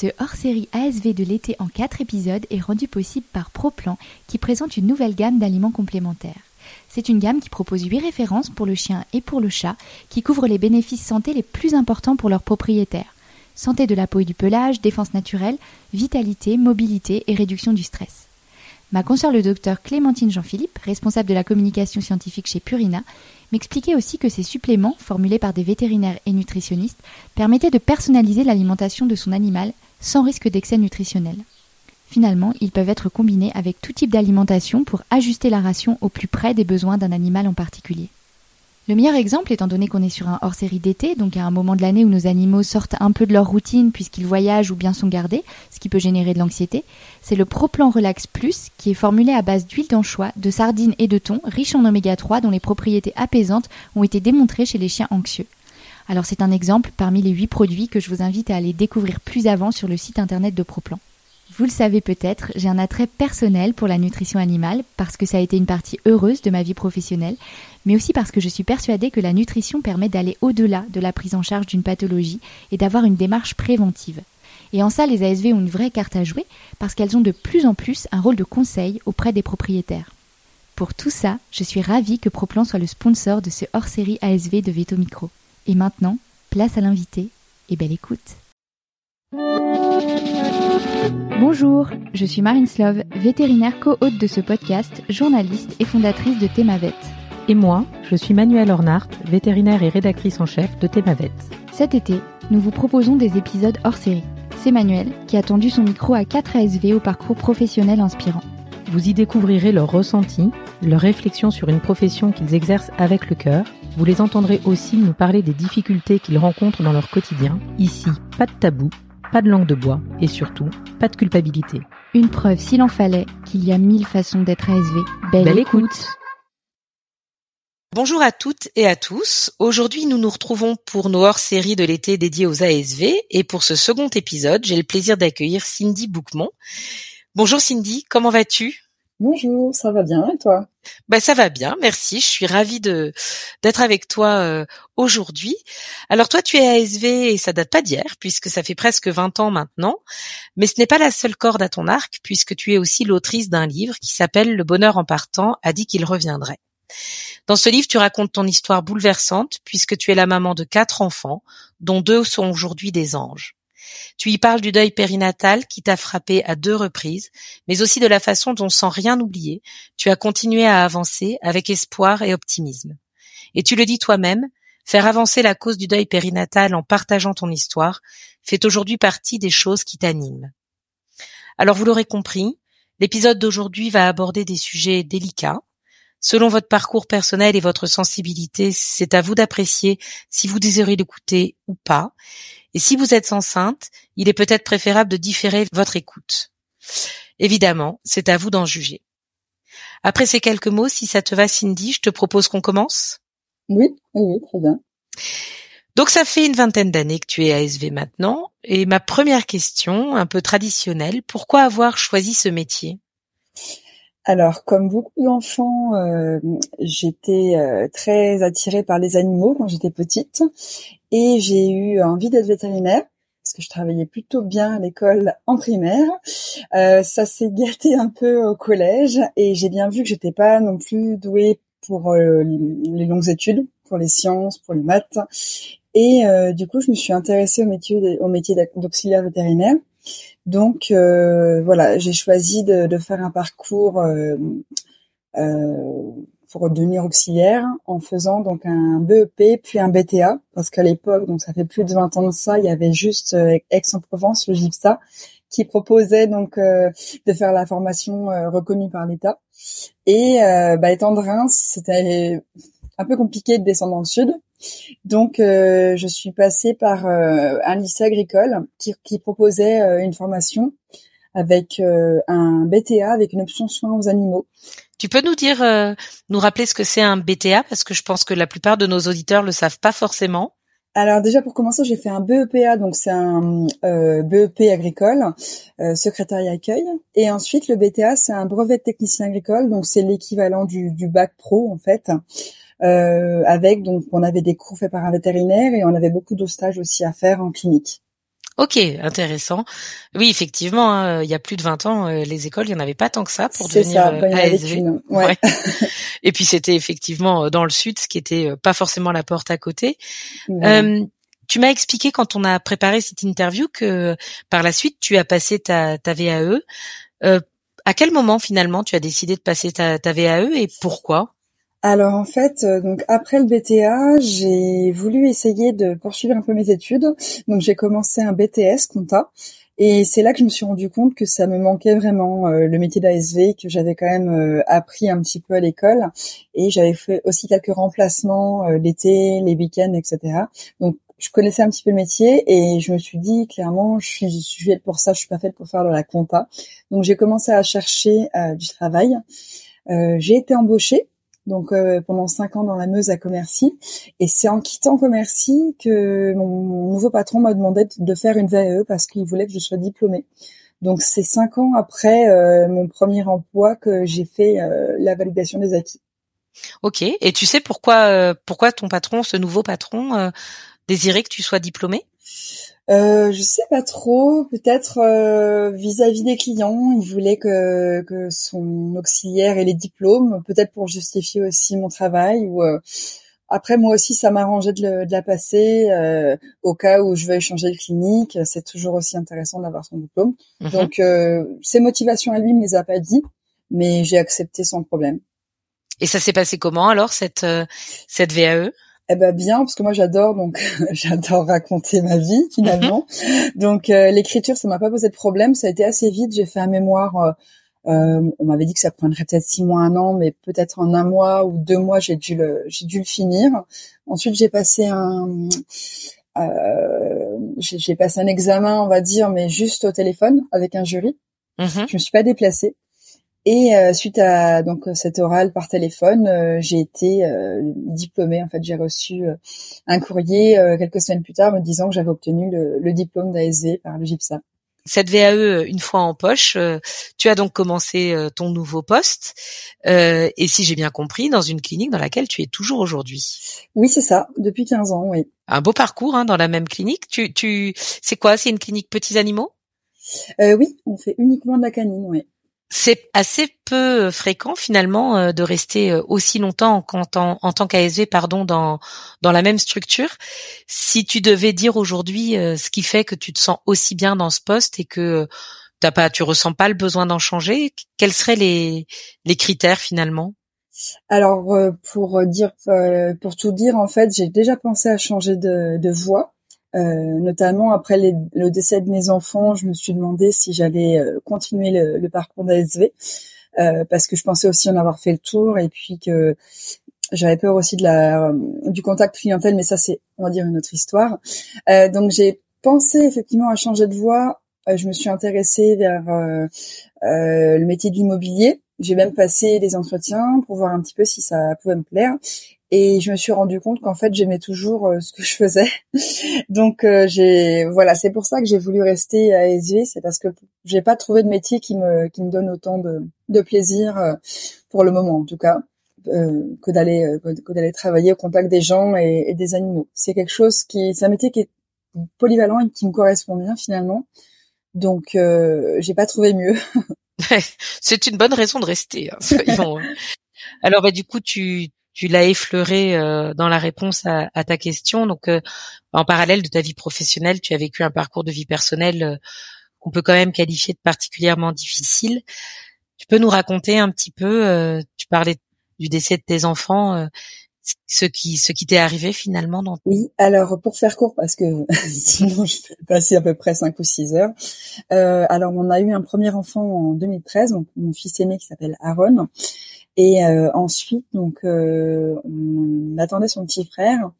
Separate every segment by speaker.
Speaker 1: Ce hors-série ASV de l'été en 4 épisodes est rendu possible par ProPlan qui présente une nouvelle gamme d'aliments complémentaires. C'est une gamme qui propose 8 références pour le chien et pour le chat qui couvrent les bénéfices santé les plus importants pour leurs propriétaires. Santé de la peau et du pelage, défense naturelle, vitalité, mobilité et réduction du stress. Ma consoeur le docteur Clémentine Jean-Philippe, responsable de la communication scientifique chez Purina, m'expliquait aussi que ces suppléments, formulés par des vétérinaires et nutritionnistes, permettaient de personnaliser l'alimentation de son animal sans risque d'excès nutritionnel. Finalement, ils peuvent être combinés avec tout type d'alimentation pour ajuster la ration au plus près des besoins d'un animal en particulier. Le meilleur exemple, étant donné qu'on est sur un hors-série d'été, donc à un moment de l'année où nos animaux sortent un peu de leur routine puisqu'ils voyagent ou bien sont gardés, ce qui peut générer de l'anxiété, c'est le ProPlan Relax Plus qui est formulé à base d'huile d'anchois, de sardines et de thon, riche en oméga 3 dont les propriétés apaisantes ont été démontrées chez les chiens anxieux. Alors c'est un exemple parmi les 8 produits que je vous invite à aller découvrir plus avant sur le site internet de ProPlan. Vous le savez peut-être, j'ai un attrait personnel pour la nutrition animale parce que ça a été une partie heureuse de ma vie professionnelle, mais aussi parce que je suis persuadée que la nutrition permet d'aller au-delà de la prise en charge d'une pathologie et d'avoir une démarche préventive. Et en ça, les ASV ont une vraie carte à jouer parce qu'elles ont de plus en plus un rôle de conseil auprès des propriétaires. Pour tout ça, je suis ravie que Proplan soit le sponsor de ce hors-série ASV de Veto Micro. Et maintenant, place à l'invité et belle écoute. Bonjour, je suis Marine Slove, vétérinaire co-hôte de ce podcast, journaliste et fondatrice de Thémavet.
Speaker 2: Et moi, je suis Manuelle Ornart, vétérinaire et rédactrice en chef de Thémavet.
Speaker 1: Cet été, nous vous proposons des épisodes hors série. C'est Manuel qui a tendu son micro à 4 ASV au parcours professionnel inspirant.
Speaker 2: Vous y découvrirez leurs ressentis, leurs réflexions sur une profession qu'ils exercent avec le cœur. Vous les entendrez aussi nous parler des difficultés qu'ils rencontrent dans leur quotidien. Ici, pas de tabou, pas de langue de bois et surtout, pas de culpabilité.
Speaker 1: Une preuve, s'il en fallait, qu'il y a mille façons d'être ASV. Belle, écoute.
Speaker 3: Bonjour à toutes et à tous. Aujourd'hui, nous nous retrouvons pour nos hors-séries de l'été dédiées aux ASV et pour ce second épisode, j'ai le plaisir d'accueillir Cindy Bouquemont. Bonjour Cindy, comment vas-tu?
Speaker 4: Bonjour, ça va bien et toi?
Speaker 3: Ben ça va bien, merci. Je suis ravie d'être avec toi euh, aujourd'hui. Alors toi tu es ASV et ça date pas d'hier puisque ça fait presque 20 ans maintenant, mais ce n'est pas la seule corde à ton arc puisque tu es aussi l'autrice d'un livre qui s'appelle Le bonheur en partant a dit qu'il reviendrait. Dans ce livre, tu racontes ton histoire bouleversante puisque tu es la maman de quatre enfants, dont deux sont aujourd'hui des anges. Tu y parles du deuil périnatal qui t'a frappé à deux reprises, mais aussi de la façon dont, sans rien oublier, tu as continué à avancer avec espoir et optimisme. Et tu le dis toi-même, faire avancer la cause du deuil périnatal en partageant ton histoire fait aujourd'hui partie des choses qui t'animent. Alors vous l'aurez compris, l'épisode d'aujourd'hui va aborder des sujets délicats. Selon votre parcours personnel et votre sensibilité, c'est à vous d'apprécier si vous désirez l'écouter ou pas. Et si vous êtes enceinte, il est peut-être préférable de différer votre écoute. Évidemment, c'est à vous d'en juger. Après ces quelques mots, si ça te va Cindy, je te propose qu'on commence
Speaker 4: Oui, oui, très bien.
Speaker 3: Donc ça fait une vingtaine d'années que tu es ASV maintenant, et ma première question, un peu traditionnelle, pourquoi avoir choisi ce métier?
Speaker 4: Alors, comme beaucoup d'enfants, euh, j'étais euh, très attirée par les animaux quand j'étais petite et j'ai eu envie d'être vétérinaire parce que je travaillais plutôt bien à l'école en primaire. Euh, ça s'est gâté un peu au collège et j'ai bien vu que j'étais pas non plus douée pour les longues études, pour les sciences, pour les maths. Et du coup, je me suis intéressée au métier, au métier d'auxiliaire vétérinaire. Donc euh, voilà, j'ai choisi de, faire un parcours euh, euh, pour devenir auxiliaire en faisant donc un BEP puis un BTA parce qu'à l'époque, donc ça fait plus de 20 ans de ça, il y avait juste Aix-en-Provence, le GIPSA, qui proposait donc de faire la formation reconnue par l'État. Et bah, étant de Reims, c'était un peu compliqué de descendre dans le sud. Donc, euh, je suis passée par euh, un lycée agricole qui, qui proposait euh, une formation avec un BTA avec une option soins aux animaux.
Speaker 3: Tu peux nous dire, nous rappeler ce que c'est un BTA parce que je pense que la plupart de nos auditeurs le savent pas forcément.
Speaker 4: Alors déjà pour commencer, j'ai fait un BEPA, donc c'est un BEP agricole, secrétariat accueil, et ensuite le BTA c'est un brevet de technicien agricole, donc c'est l'équivalent du, du bac pro en fait. Euh, avec donc on avait des cours faits par un vétérinaire et on avait beaucoup de stages aussi à faire en clinique.
Speaker 3: Ok, intéressant. Oui, effectivement, hein, il y a plus de 20 ans, euh, les écoles, il n'y en avait pas tant que ça pour devenir ça, euh, ASV.
Speaker 4: Ouais.
Speaker 3: Et puis c'était effectivement euh, dans le sud, ce qui était pas forcément la porte à côté. Euh, tu m'as expliqué quand on a préparé cette interview que par la suite tu as passé ta, ta VAE. Euh, à quel moment finalement tu as décidé de passer ta, ta VAE et pourquoi?
Speaker 4: Alors en fait, euh, donc après le BTA, j'ai voulu essayer de poursuivre un peu mes études. Donc j'ai commencé un BTS compta et c'est là que je me suis rendu compte que ça me manquait vraiment euh, le métier d'ASV que j'avais quand même euh, appris un petit peu à l'école et j'avais fait aussi quelques remplacements l'été, les week-ends, etc. Donc je connaissais un petit peu le métier et je me suis dit clairement je suis, je suis pour ça, je suis pas faite pour faire de la compta. Donc j'ai commencé à chercher du travail. j'ai été embauchée donc euh, pendant cinq ans dans la Meuse à Commercy. Et c'est en quittant Commercy que mon, nouveau patron m'a demandé de faire une VAE parce qu'il voulait que je sois diplômée. Donc c'est cinq ans après euh, mon premier emploi que j'ai fait euh, la validation des acquis.
Speaker 3: Ok. Et tu sais pourquoi pourquoi ton patron, ce nouveau patron, désirait que tu sois diplômée?
Speaker 4: Euh, je sais pas trop. Peut-être euh, vis-à-vis des clients, il voulait que, que son auxiliaire ait les diplômes, peut-être pour justifier aussi mon travail. Ou euh, après, moi aussi, ça m'arrangeait de, de, la passer euh, au cas où je veux changer de clinique. C'est toujours aussi intéressant d'avoir son diplôme. Mhm. Donc, ses motivations à lui me les a pas dit, mais j'ai accepté sans problème.
Speaker 3: Et ça s'est passé comment alors cette cette VAE
Speaker 4: eh ben bien, parce que moi j'adore donc j'adore raconter ma vie finalement. Donc euh, l'écriture, ça m'a pas posé de problème, ça a été assez vite. J'ai fait un mémoire. Euh, euh, on m'avait dit que ça prendrait peut-être six mois, un an, mais peut-être en un mois ou deux mois, j'ai dû le j'ai dû le finir. Ensuite, j'ai passé un j'ai passé un examen, on va dire, mais juste au téléphone avec un jury. Mhm. Je me suis pas déplacée. Et euh, suite à donc cet oral par téléphone, euh, j'ai été euh, diplômée. En fait, j'ai reçu un courrier quelques semaines plus tard me disant que j'avais obtenu le, diplôme d'ASV par le GIPSA.
Speaker 3: Cette VAE, une fois en poche, tu as donc commencé ton nouveau poste. et si j'ai bien compris, dans une clinique dans laquelle tu es toujours aujourd'hui.
Speaker 4: Oui, c'est ça, depuis 15 ans, oui.
Speaker 3: Un beau parcours hein, dans la même clinique. Tu, tu, c'est quoi? C'est une clinique petits animaux?
Speaker 4: Oui, on fait uniquement de la canine, oui
Speaker 3: c'est assez peu fréquent finalement euh, de rester euh, aussi longtemps en, tant qu'ASV pardon dans dans la même structure. Si tu devais dire aujourd'hui euh, ce qui fait que tu te sens aussi bien dans ce poste et que t'as pas tu ressens pas le besoin d'en changer, quels seraient les les critères finalement?
Speaker 4: Alors pour dire pour tout dire en fait, j'ai déjà pensé à changer de, de voie euh, notamment après le décès de mes enfants, je me suis demandé si j'allais euh, continuer le, le parcours d'ASV euh, parce que je pensais aussi en avoir fait le tour et puis que j'avais peur aussi la du contact clientèle, mais ça c'est on va dire une autre histoire. donc j'ai pensé effectivement à changer de voie. je me suis intéressée vers le métier de l'immobilier. J'ai même passé des entretiens pour voir un petit peu si ça pouvait me plaire. Et je me suis rendu compte qu'en fait j'aimais toujours euh, ce que je faisais. Donc euh, j'ai voilà, c'est pour ça que j'ai voulu rester à SV, c'est parce que j'ai pas trouvé de métier qui me qui me donne autant de, de plaisir euh, pour le moment en tout cas que d'aller que d'aller travailler au contact des gens et, et des animaux. C'est quelque chose qui c'est un métier qui est polyvalent et qui me correspond bien finalement. Donc j'ai pas trouvé mieux.
Speaker 3: c'est une bonne raison de rester. Hein, Alors bah du coup tu tu l'as effleuré euh, dans la réponse à, ta question. Donc, euh, en parallèle de ta vie professionnelle, tu as vécu un parcours de vie personnelle euh, qu'on peut quand même qualifier de particulièrement difficile. Tu peux nous raconter un petit peu, tu parlais du décès de tes enfants, ce qui ce qui t'est arrivé finalement dans
Speaker 4: Oui, alors pour faire court parce que sinon je vais passer à peu près cinq ou six heures. alors on a eu un premier enfant en 2013, donc mon fils aîné qui s'appelle Aaron et euh, ensuite, donc, euh, on attendait son petit frère.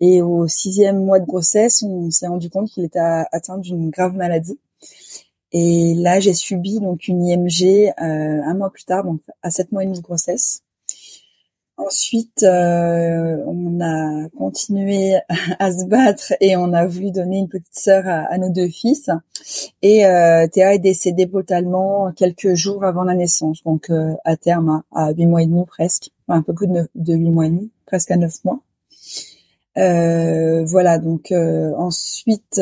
Speaker 4: Et au sixième mois de grossesse, on s'est rendu compte qu'il était atteint d'une grave maladie. Et là, j'ai subi donc une IMG euh, un mois plus tard, donc à sept mois et demi de grossesse. Ensuite, euh, on a continué à se battre et on a voulu donner une petite sœur à, nos deux fils. Et euh, Théa est décédée brutalement quelques jours avant la naissance, donc euh, à terme à huit mois et demi presque, un peu plus de, huit mois et demi, presque à neuf mois. Euh, voilà, donc ensuite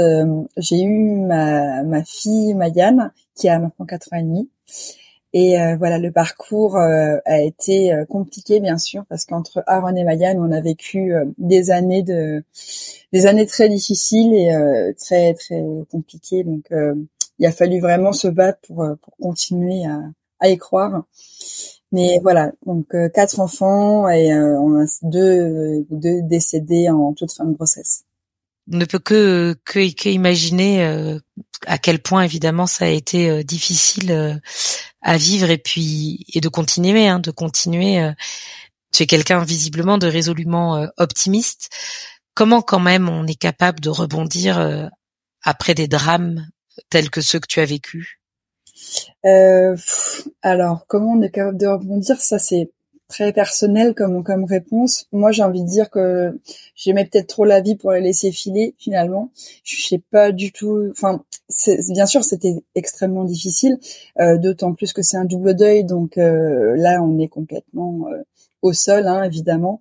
Speaker 4: j'ai eu ma, ma fille Mayane qui a maintenant 4 ans et demi. Et voilà, le parcours a été compliqué bien sûr parce qu'entre Aaron et Mayane, on a vécu des années de des années très difficiles et très très compliquées. Donc il a fallu vraiment se battre pour pour continuer à à y croire. Mais voilà, donc euh, quatre enfants et euh, on a deux, deux décédés en toute fin de grossesse.
Speaker 3: Ne peut que que, imaginer euh, à quel point évidemment ça a été difficile à vivre et puis et de continuer, hein, de continuer. tu es quelqu'un visiblement de résolument optimiste. Comment quand même on est capable de rebondir après des drames tels que ceux que tu as vécus?
Speaker 4: Euh, alors, comment on est capable de rebondir? Ça, c'est très personnel comme comme réponse. Moi, j'ai envie de dire que j'aimais peut-être trop la vie pour la laisser filer. Finalement, je sais pas du tout. Enfin, bien sûr, c'était extrêmement difficile, euh, d'autant plus que c'est un double deuil. Donc euh, là, on est complètement euh, au sol, hein, évidemment.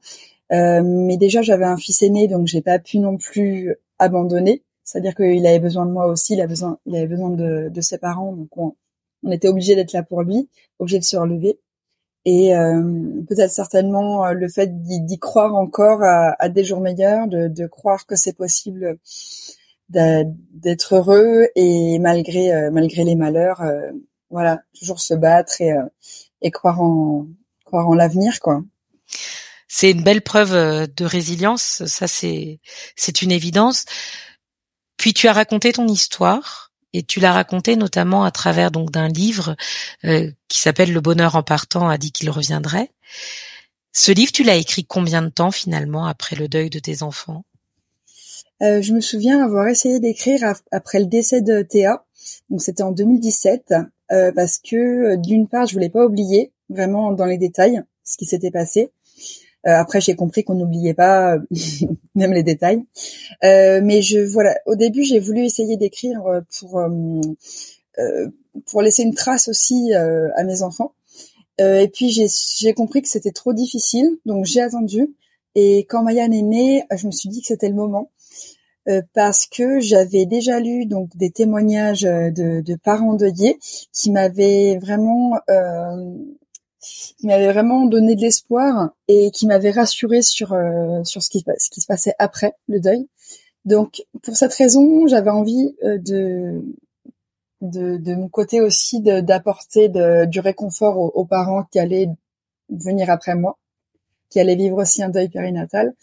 Speaker 4: mais déjà, j'avais un fils aîné, donc j'ai pas pu non plus abandonner. C'est-à-dire qu'il avait besoin de moi aussi, il, a besoin, il avait besoin de, de ses parents, donc on, on était obligé d'être là pour lui, obligé de se relever. Et euh, peut-être certainement euh, le fait d'y croire encore à, des jours meilleurs, de, croire que c'est possible d'être heureux et malgré euh, malgré les malheurs, voilà, toujours se battre et, et croire en croire en l'avenir, quoi.
Speaker 3: C'est une belle preuve de résilience, ça c'est c'est une évidence. Puis tu as raconté ton histoire et tu l'as raconté notamment à travers donc d'un livre euh, qui s'appelle Le bonheur en partant a dit qu'il reviendrait. Ce livre, tu l'as écrit combien de temps finalement après le deuil de tes enfants?
Speaker 4: Euh, Je me souviens avoir essayé d'écrire après le décès de Théa, donc c'était en 2017, euh, parce que d'une part je voulais pas oublier vraiment dans les détails ce qui s'était passé, euh, après, j'ai compris qu'on n'oubliait pas même les détails. Euh, mais je voilà, au début, j'ai voulu essayer d'écrire euh, pour pour laisser une trace aussi à mes enfants. et puis j'ai compris que c'était trop difficile, donc j'ai attendu. Et quand Mayan est née, je me suis dit que c'était le moment. parce que j'avais déjà lu donc des témoignages de, de parents deuillés qui m'avaient vraiment qui m'avait vraiment donné de l'espoir et qui m'avait rassuré sur euh, sur ce qui se passait après le deuil. Donc pour cette raison, j'avais envie euh, de, de de mon côté aussi d'apporter du réconfort aux, parents qui allaient venir après moi, qui allaient vivre aussi un deuil périnatal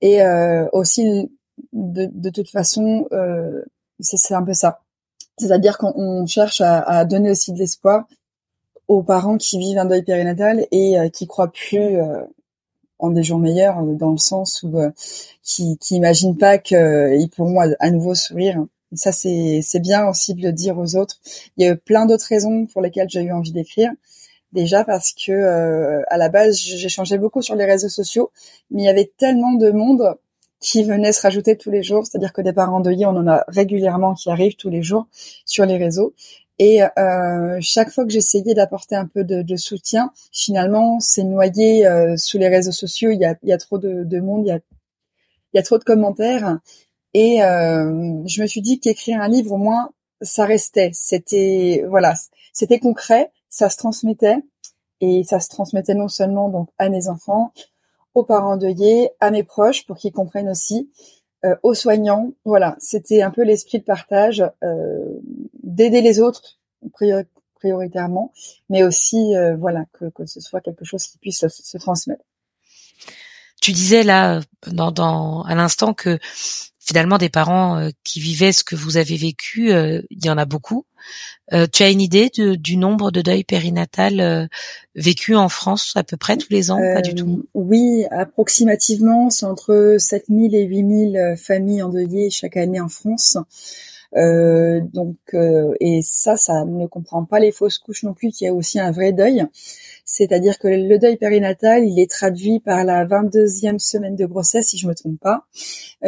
Speaker 4: et euh, aussi de, de toute façon c'est un peu ça. C'est-à-dire qu'on cherche à, à donner aussi de l'espoir aux parents qui vivent un deuil périnatal et euh, qui croient plus euh, en des jours meilleurs, euh, dans le sens où qui, qui imaginent pas qu'ils pourront à, nouveau sourire. Ça, c'est c'est bien aussi de le dire aux autres. Il y a eu plein d'autres raisons pour lesquelles j'ai eu envie d'écrire. Déjà parce que à la base, j'échangeais beaucoup sur les réseaux sociaux, mais il y avait tellement de monde qui venait se rajouter tous les jours. C'est-à-dire que des parents deuillés, on en a régulièrement qui arrivent tous les jours sur les réseaux. Et euh, chaque fois que j'essayais d'apporter un peu de, de, soutien, finalement, c'est noyé euh, sous les réseaux sociaux. Il y a, il y a trop de, de, monde, il y a, il y a trop de commentaires. Et euh, je me suis dit qu'écrire un livre, au moins, ça restait. C'était voilà, c'était concret, ça se transmettait et ça se transmettait non seulement donc à mes enfants, aux parents deuillés, à mes proches pour qu'ils comprennent aussi, euh, aux soignants. Voilà, c'était un peu l'esprit de partage, euh, d'aider les autres prioritairement, mais aussi euh, voilà que, que, ce soit quelque chose qui puisse se, transmettre.
Speaker 3: Tu disais là dans, dans à l'instant que finalement des parents qui vivaient ce que vous avez vécu, il y en a beaucoup. Euh, tu as une idée du nombre de deuils périnatal euh, vécus en France à peu près tous les ans Pas du tout?
Speaker 4: Euh, oui, approximativement, c'est entre 7000 et 8000 familles endeuillées chaque année en France. donc et ça, ça ne comprend pas les fausses couches non plus, qui a aussi un vrai deuil. C'est-à-dire que le deuil périnatal, il est traduit par la 22e semaine de grossesse, si je me trompe pas,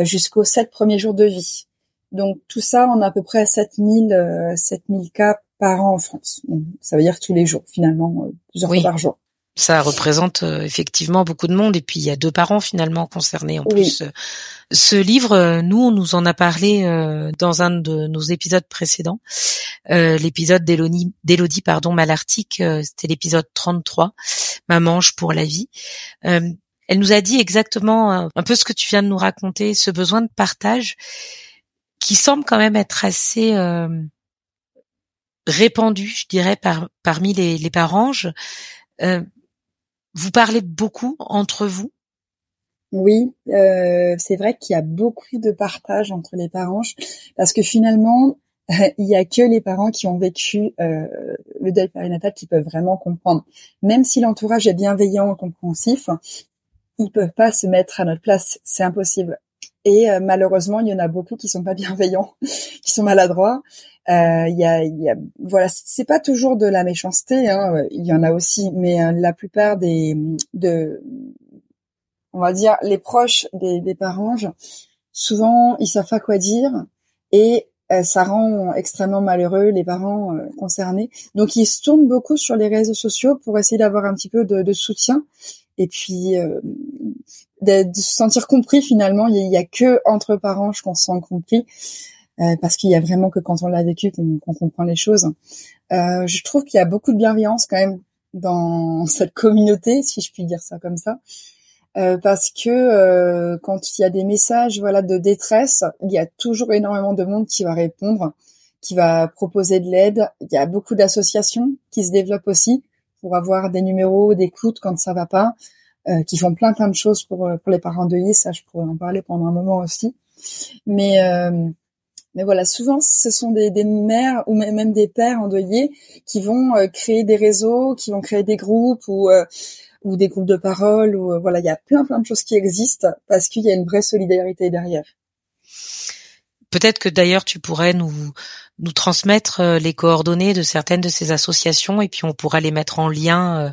Speaker 4: jusqu'aux 7 premiers jours de vie. Donc tout ça, on a à peu près 7000 7000 euh, cas par an en France. ça veut dire tous les jours finalement, euh, plusieurs fois par jour.
Speaker 3: Ça représente euh, effectivement beaucoup de monde et puis il y a deux parents finalement concernés en plus. Ce livre, euh, nous on nous en a parlé euh, dans un de nos épisodes précédents, l'épisode d'Élodie pardon Malartic, c'était l'épisode 33, Ma manche pour la vie. elle nous a dit exactement un peu ce que tu viens de nous raconter, ce besoin de partage qui semble quand même être assez répandu, je dirais, par, parmi les, les parents. Vous parlez beaucoup entre vous?
Speaker 4: Oui, euh, c'est vrai qu'il y a beaucoup de partage entre les parents parce que finalement, il y a que les parents qui ont vécu euh, le deuil périnatal qui peuvent vraiment comprendre. Même si l'entourage est bienveillant et compréhensif, ils peuvent pas se mettre à notre place, c'est impossible. Et euh, malheureusement, il y en a beaucoup qui sont pas bienveillants, qui sont maladroits. Euh, il y, a, y a, voilà, c'est pas toujours de la méchanceté, hein, il y en a aussi, mais euh, la plupart des, de, on va dire, les proches des, des parents, souvent ils savent pas quoi dire et ça rend extrêmement malheureux les parents concernés. Donc ils se tournent beaucoup sur les réseaux sociaux pour essayer d'avoir un petit peu de, de soutien et puis euh, de, se sentir compris finalement. Il y, a, que entre parents qu'on se sent compris euh, parce qu'il y a vraiment que quand on l'a vécu qu'on comprend les choses. Euh, je trouve qu'il y a beaucoup de bienveillance quand même dans cette communauté, si je puis dire ça comme ça. Euh, parce que euh, quand il y a des messages voilà de détresse, il y a toujours énormément de monde qui va répondre, qui va proposer de l'aide. Il y a beaucoup d'associations qui se développent aussi pour avoir des numéros d'écoute quand ça va pas, euh, qui font plein plein de choses pour euh, pour les parents de Ça, je pourrais en parler pendant un moment aussi. Mais euh, mais voilà, souvent ce sont des, mères ou même des pères endeuillés qui vont créer des réseaux, qui vont créer des groupes ou ou des groupes de parole ou voilà, il y a plein plein de choses qui existent parce qu'il y a une vraie solidarité derrière.
Speaker 3: Peut-être que d'ailleurs tu pourrais nous nous transmettre euh, les coordonnées de certaines de ces associations et puis on pourra les mettre en lien euh,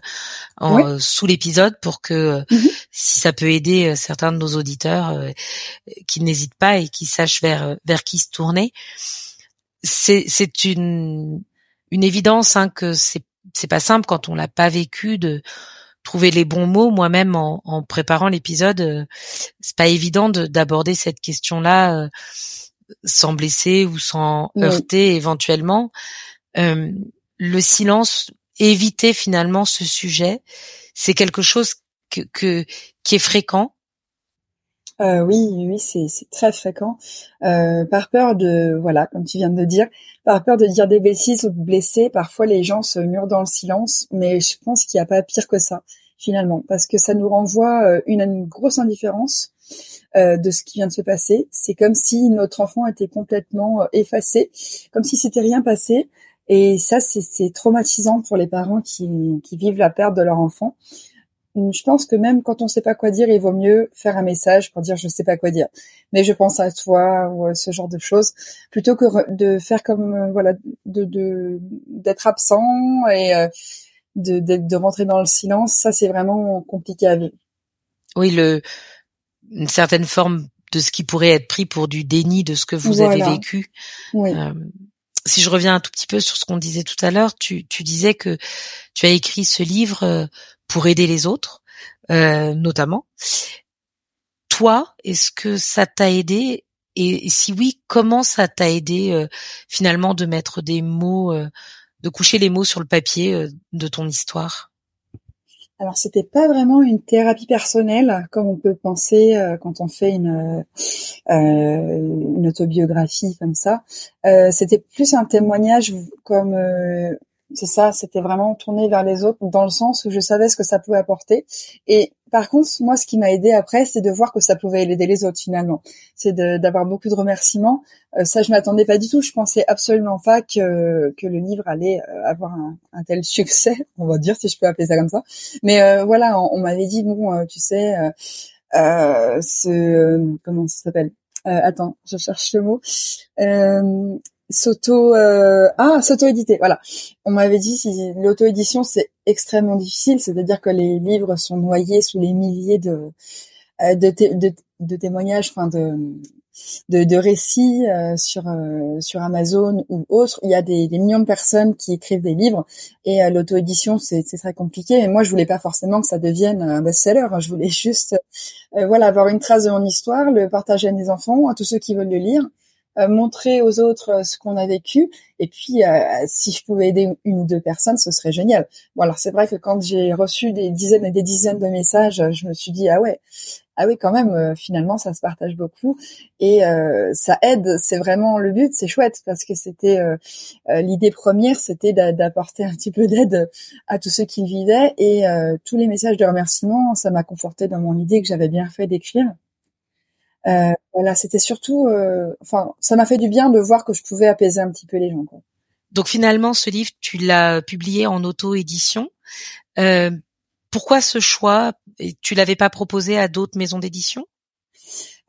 Speaker 3: en, sous l'épisode pour que euh, mhm. si ça peut aider certains de nos auditeurs qu'ils n'hésitent pas et qu'ils sachent vers vers qui se tourner. C'est c'est une une évidence hein, que c'est c'est pas simple quand on l'a pas vécu de trouver les bons mots. Moi-même, en, en préparant l'épisode, c'est pas évident d'aborder cette question-là sans blesser ou sans heurter éventuellement. Euh, le silence, éviter finalement ce sujet, c'est quelque chose que, que, qui est fréquent.
Speaker 4: Euh, oui, oui, c'est, très fréquent. Euh, par peur de, voilà, comme tu viens de dire, par peur de dire des bêtises ou de blesser, parfois les gens se murent dans le silence, mais je pense qu'il n'y a pas pire que ça, finalement, parce que ça nous renvoie une grosse indifférence euh, de ce qui vient de se passer. C'est comme si notre enfant était complètement euh, effacé, comme si c'était rien passé. Et ça, c'est traumatisant pour les parents qui, vivent la perte de leur enfant. Je pense que même quand on ne sait pas quoi dire, il vaut mieux faire un message pour dire je sais pas quoi dire. Mais je pense à toi ou ce genre de choses plutôt que de faire comme euh, voilà de d'être absent et de, de rentrer dans le silence. Ça, c'est vraiment compliqué à vivre.
Speaker 3: Oui, le une certaine forme de ce qui pourrait être pris pour du déni de ce que vous avez vécu. Euh, si je reviens un tout petit peu sur ce qu'on disait tout à l'heure, tu, tu, disais que tu as écrit ce livre euh, pour aider les autres, euh, notamment. Toi, est-ce que ça t'a aidé? Et si oui, comment ça t'a aidé euh, finalement de mettre des mots, de coucher les mots sur le papier de ton histoire?
Speaker 4: Alors c'était pas vraiment une thérapie personnelle comme on peut penser euh, quand on fait une euh, une autobiographie comme ça. Euh, c'était plus un témoignage comme c'est ça, c'était vraiment tourné vers les autres dans le sens où je savais ce que ça pouvait apporter. Et par contre, moi, ce qui m'a aidé après, c'est de voir que ça pouvait aider les autres finalement. C'est d'avoir beaucoup de remerciements. Euh, ça, je m'attendais pas du tout. Je pensais absolument pas que que le livre allait euh, avoir un, tel succès, on va dire si je peux appeler ça comme ça. Mais euh, voilà, on, m'avait dit bon, tu sais, ce comment ça s'appelle? Attends, je cherche le mot s'auto euh, ah s'auto-éditer voilà on m'avait dit si l'auto-édition c'est extrêmement difficile c'est-à-dire que les livres sont noyés sous les milliers de euh, de, témoignages enfin de de, récits sur sur Amazon ou autre. Il y a des, millions de personnes qui écrivent des livres et l'auto-édition c'est très compliqué. Et moi je voulais pas forcément que ça devienne un best-seller. Je voulais juste voilà avoir une trace de mon histoire, le partager à mes enfants, à tous ceux qui veulent le lire euh, montrer aux autres euh, ce qu'on a vécu. Et puis, euh, si je pouvais aider une ou deux personnes, ce serait génial. Bon, alors c'est vrai que quand j'ai reçu des dizaines et des dizaines de messages, je me suis dit ah ouais, ah oui quand même. finalement, ça se partage beaucoup et ça aide. C'est vraiment le but. C'est chouette parce que c'était l'idée première, c'était d'apporter un petit peu d'aide à tous ceux qui vivaient et tous les messages de remerciement, ça m'a conforté dans mon idée que j'avais bien fait d'écrire. Euh, voilà, c'était surtout, euh, enfin, ça m'a fait du bien de voir que je pouvais apaiser un petit peu les gens. Quoi.
Speaker 3: Donc finalement, ce livre, tu l'as publié en auto-édition. Euh, pourquoi ce choix? Tu l'avais pas proposé à d'autres maisons d'édition?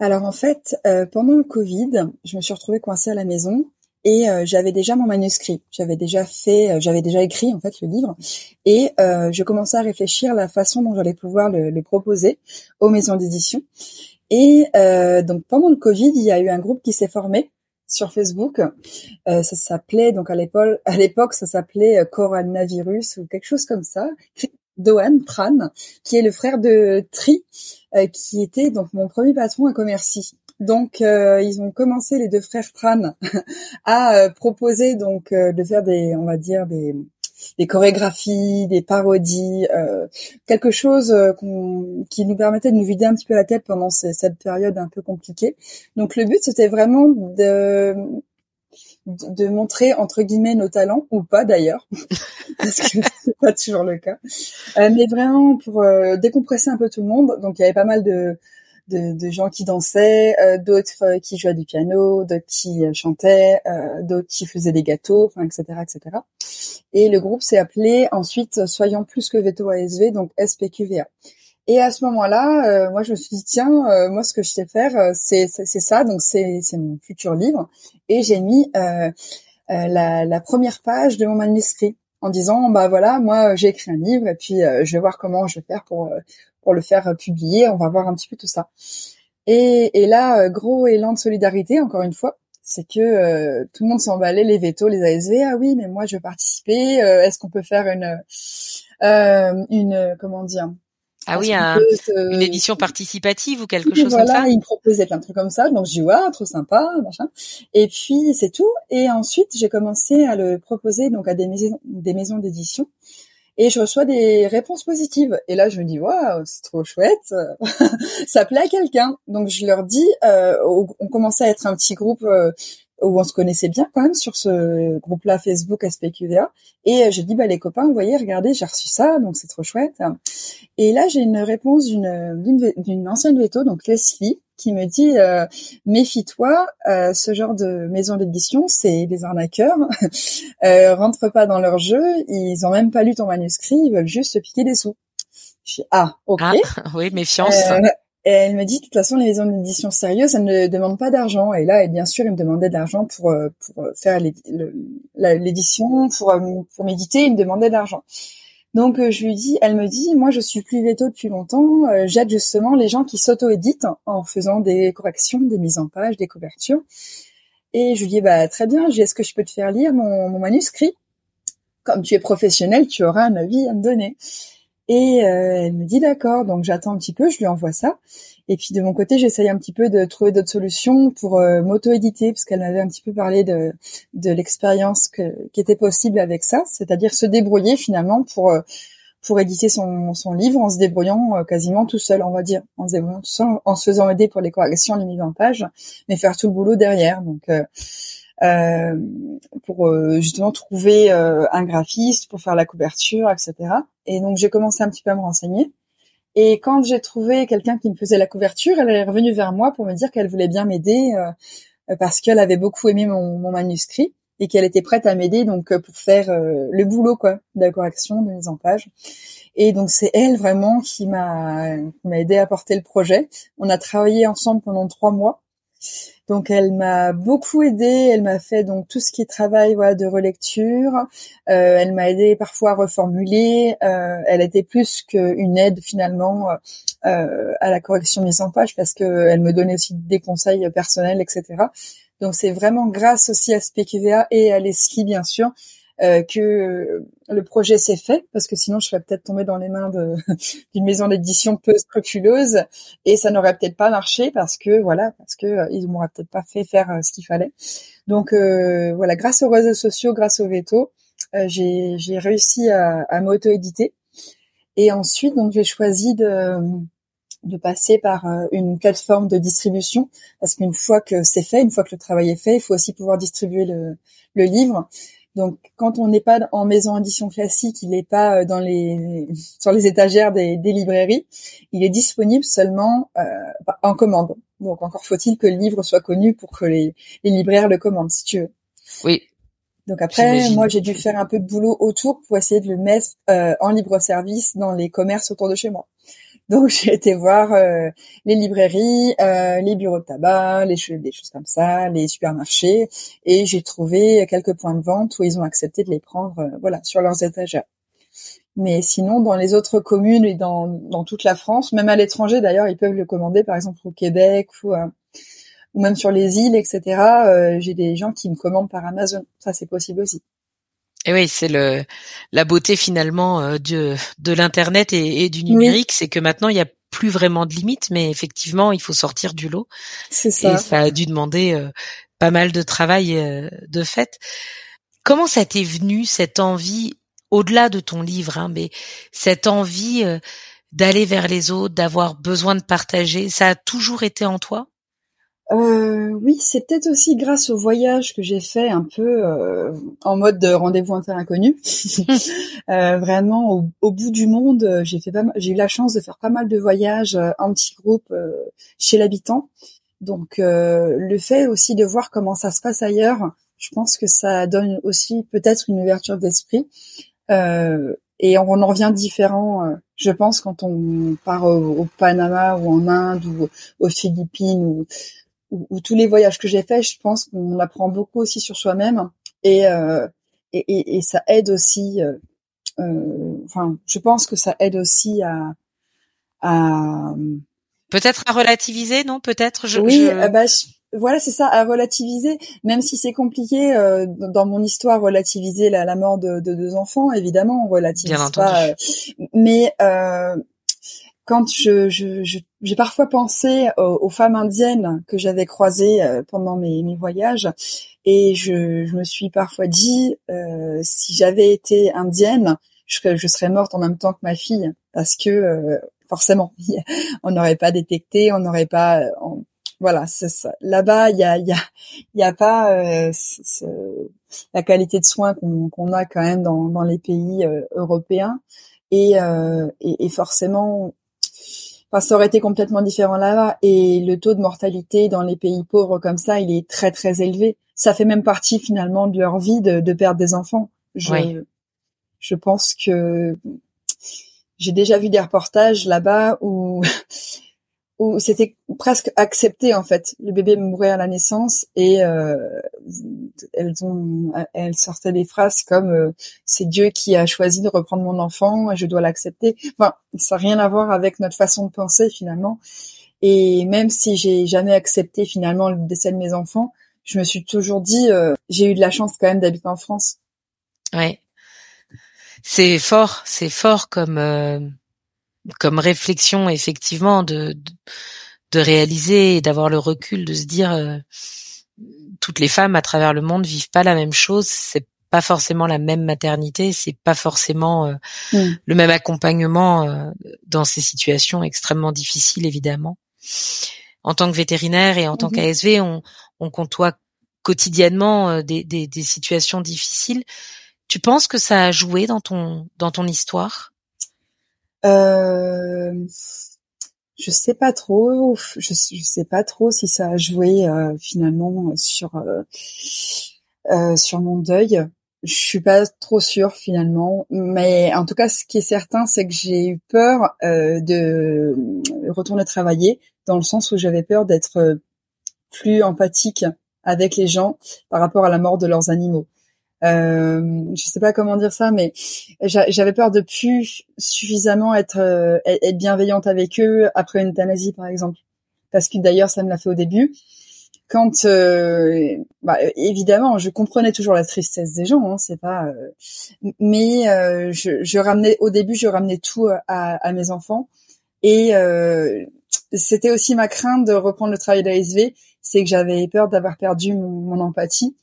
Speaker 4: Alors en fait, euh, pendant le Covid, je me suis retrouvée coincée à la maison et euh, j'avais déjà mon manuscrit. J'avais déjà fait, euh, j'avais déjà écrit en fait le livre et je commençais à réfléchir à la façon dont j'allais pouvoir le, le proposer aux maisons d'édition. Et euh, donc pendant le Covid, il y a eu un groupe qui s'est formé sur Facebook. Euh, ça s'appelait donc à l'époque, à l'époque, ça s'appelait euh, Coronavirus ou quelque chose comme ça. Doan Tran, qui est le frère de Tri, euh, qui était donc mon premier patron à Commercy. Donc euh, ils ont commencé les deux frères Tran à proposer donc de faire des, on va dire des des chorégraphies, des parodies, euh, quelque chose euh, qui nous permettait de nous vider un petit peu la tête pendant cette période un peu compliquée. Donc le but c'était vraiment de de montrer entre guillemets nos talents ou pas d'ailleurs parce que c'est pas toujours le cas euh, mais vraiment pour décompresser un peu tout le monde donc il y avait pas mal de de, gens qui dansaient, euh, d'autres euh, qui jouaient du piano, d'autres qui euh, chantaient, d'autres qui faisaient des gâteaux, enfin, etc., etc. Et le groupe s'est appelé ensuite Soyons plus que Veto ASV, donc SPQVA. Et à ce moment-là, moi, je me suis dit tiens, moi, ce que je sais faire, c'est ça, donc c'est c'est mon futur livre. Et j'ai mis la, la première page de mon manuscrit en disant bah voilà moi j'ai écrit un livre et puis je vais voir comment je vais faire pour pour le faire euh, publier. On va voir un petit peu tout ça. Et, et là, euh, gros élan de solidarité, encore une fois, c'est que euh, tout le monde s'emballait, les vétos, les ASV. Ah oui, mais moi je veux participer. Est-ce qu'on peut faire une, une, comment dire
Speaker 3: ah oui, une édition participative ou quelque chose comme ça?
Speaker 4: il me proposait plein de trucs comme ça, donc je dis ouais, trop sympa, machin. Et puis c'est tout. Et ensuite j'ai commencé à le proposer donc à des maisons, des maisons d'édition et je reçois des réponses positives. Et là, je me dis, waouh, c'est trop chouette, ça plaît à quelqu'un. Donc je leur dis, euh, on commençait à être un petit groupe euh, où on se connaissait bien quand même sur ce groupe-là Facebook SPQVA. Et euh, je dis, bah les copains, vous voyez, regardez, j'ai reçu ça, donc c'est trop chouette. Et là, j'ai une réponse d'une d'une ancienne veto, donc Leslie, qui me dit euh, méfie-toi, euh, ce genre de maison d'édition, c'est des arnaqueurs. euh, rentre pas dans leur jeu, ils ont même pas lu ton manuscrit, ils veulent juste te piquer des sous. Je dis ah ok. Ah,
Speaker 3: oui, méfiance.
Speaker 4: Euh, elle me dit de toute façon les maisons d'édition sérieuses, elles ne demandent pas d'argent. Et là, et bien sûr, ils me demandaient de l'argent pour euh, pour faire l'édition, pour pour méditer, ils me demandaient d'argent. Donc euh, je lui dis, elle me dit, moi je suis plus veto depuis longtemps, euh, j'aide justement les gens qui s'auto-éditent en faisant des corrections, des mises en page, des couvertures. Et je lui dis, bah très bien, est-ce que je peux te faire lire mon, mon manuscrit? Comme tu es professionnel, tu auras un avis à me donner. Et euh, elle me dit d'accord, donc j'attends un petit peu, je lui envoie ça. Et puis de mon côté, j'essaye un petit peu de trouver d'autres solutions pour euh, m'auto-éditer, parce qu'elle m'avait un petit peu parlé de, de l'expérience qui était possible avec ça, c'est-à-dire se débrouiller finalement pour euh, pour éditer son, son livre en se débrouillant quasiment tout seul, on va dire, en se débrouillant tout seul, en se faisant aider pour les corrections, les mises en page, mais faire tout le boulot derrière. Donc euh, pour euh, justement trouver euh, un graphiste pour faire la couverture, etc. Et donc j'ai commencé un petit peu à me renseigner. Et quand j'ai trouvé quelqu'un qui me faisait la couverture, elle est revenue vers moi pour me dire qu'elle voulait bien m'aider parce qu'elle avait beaucoup aimé mon, mon manuscrit et qu'elle était prête à m'aider donc pour faire le boulot quoi de la correction, de mise en page. Et donc c'est elle vraiment qui m'a m'a aidé à porter le projet. On a travaillé ensemble pendant trois mois Donc elle m'a beaucoup aidée, elle m'a fait donc tout ce qui est travail de relecture, euh, elle m'a aidé parfois à reformuler, euh, elle était plus qu'une aide finalement euh, à la correction mise en page parce que elle me donnait aussi des conseils personnels etc. Donc c'est vraiment grâce aussi à SPQVA et à Leslie bien sûr que le projet s'est fait parce que sinon je serais peut-être tombée dans les mains d'une maison d'édition peu scrupuleuse et ça n'aurait peut-être pas marché parce que voilà parce que euh, ils m'auraient peut-être pas fait faire euh, ce qu'il fallait. Donc voilà, grâce aux réseaux sociaux, grâce au veto, j'ai j'ai réussi à, à m'auto-éditer et ensuite donc j'ai choisi de de passer par une plateforme de distribution parce qu'une fois que c'est fait, une fois que le travail est fait, il faut aussi pouvoir distribuer le, le livre. Donc, quand on n'est pas en maison édition classique, il n'est pas euh, dans les sur les étagères des, librairies. Il est disponible seulement euh, en commande. Donc, encore faut-il que le livre soit connu pour que les, libraires le commandent, si tu veux.
Speaker 3: Oui.
Speaker 4: Donc après, moi, j'ai dû faire un peu de boulot autour pour essayer de le mettre euh, en libre service dans les commerces autour de chez moi. Donc j'ai été voir euh, les librairies, euh, les bureaux de tabac, les des choses comme ça, les supermarchés, et j'ai trouvé quelques points de vente où ils ont accepté de les prendre, euh, voilà, sur leurs étagères. Mais sinon, dans les autres communes et dans, dans toute la France, même à l'étranger d'ailleurs, ils peuvent le commander, par exemple au Québec ou, ou même sur les îles, etc. j'ai des gens qui me commandent par Amazon. Ça, c'est possible aussi.
Speaker 3: Et oui, c'est le la beauté finalement euh, de de l'internet et, du numérique, c'est que maintenant il y a plus vraiment de limites, mais effectivement il faut sortir du lot.
Speaker 4: C'est ça.
Speaker 3: Et ça a dû demander euh, pas mal de travail euh, de fait. Comment ça t'est venu cette envie, au-delà de ton livre, hein, mais cette envie d'aller vers les autres, d'avoir besoin de partager, ça a toujours été en toi?
Speaker 4: Euh, oui, c'est peut-être aussi grâce au voyage que j'ai fait un peu euh, en mode de rendez-vous inconnu. euh, vraiment, au, bout du monde, j'ai fait j'ai eu la chance de faire pas mal de voyages euh, en petit groupe euh, chez l'habitant. Donc, le fait aussi de voir comment ça se passe ailleurs, je pense que ça donne aussi peut-être une ouverture d'esprit. et on en revient différent, je pense, quand on part au, au, Panama ou en Inde ou aux Philippines ou ou, tous les voyages que j'ai faits, je pense qu'on apprend beaucoup aussi sur soi-même et, euh, et, et, ça aide aussi. Euh, euh, enfin, je pense que ça aide aussi à, à
Speaker 3: peut-être à relativiser, non? Peut-être.
Speaker 4: Je, oui, je... Bah, voilà, c'est ça, à relativiser, même si c'est compliqué euh, dans mon histoire, relativiser la, la mort de, de, deux enfants, évidemment, on relativise Bien pas. Euh, mais euh, quand je, j'ai parfois pensé aux, femmes indiennes que j'avais croisées euh, pendant mes, voyages et je, je, me suis parfois dit euh, si j'avais été indienne, je, je, serais morte en même temps que ma fille parce que euh, forcément on n'aurait pas détecté, on n'aurait pas voilà, c'est ça. Là-bas, il y a, y a, y a pas euh, la qualité de soins qu'on a quand même dans, dans les pays européens. Et, euh, et, et, forcément, ça aurait été complètement différent là-bas. Et le taux de mortalité dans les pays pauvres comme ça, il est très très élevé. Ça fait même partie finalement de leur vie de, perdre des enfants. Je, je pense que j'ai déjà vu des reportages là-bas où où c'était presque accepté en fait. Le bébé mourait à la naissance et euh, elles ont, elles sortaient des phrases comme euh, c'est Dieu qui a choisi de reprendre mon enfant je dois l'accepter. Enfin, ça n'a rien à voir avec notre façon de penser finalement. Et même si j'ai jamais accepté finalement le décès de mes enfants, je me suis toujours dit euh, j'ai eu de la chance quand même d'habiter en France.
Speaker 3: Ouais, c'est fort, c'est fort comme euh, comme réflexion effectivement de, de, réaliser et d'avoir le recul de se dire euh, toutes les femmes à travers le monde vivent pas la même chose c'est pas forcément la même maternité c'est pas forcément euh, mm. le même accompagnement euh, dans ces situations extrêmement difficiles évidemment en tant que vétérinaire et en tant mm-hmm. qu'ASV on, on côtoie quotidiennement des, des, des situations difficiles tu penses que ça a joué dans ton dans ton histoire?
Speaker 4: Euh, je sais pas trop. Je, sais pas trop si ça a joué euh, finalement sur euh, euh, sur mon deuil. Je suis pas trop sûre finalement, mais en tout cas, ce qui est certain, c'est que j'ai eu peur euh, de retourner travailler, dans le sens où j'avais peur d'être plus empathique avec les gens par rapport à la mort de leurs animaux. Euh, je sais pas comment dire ça, mais j'avais peur de plus suffisamment être, euh, être bienveillante avec eux après une euthanasie, par exemple. Parce que d'ailleurs, ça me l'a fait au début. Quand, euh, bah, évidemment, je comprenais toujours la tristesse des gens, hein, c'est pas. Euh, mais euh, je, je, ramenais au début, je ramenais tout à, à mes enfants, et c'était aussi ma crainte de reprendre le travail d'ASV, c'est que j'avais peur d'avoir perdu mon, mon empathie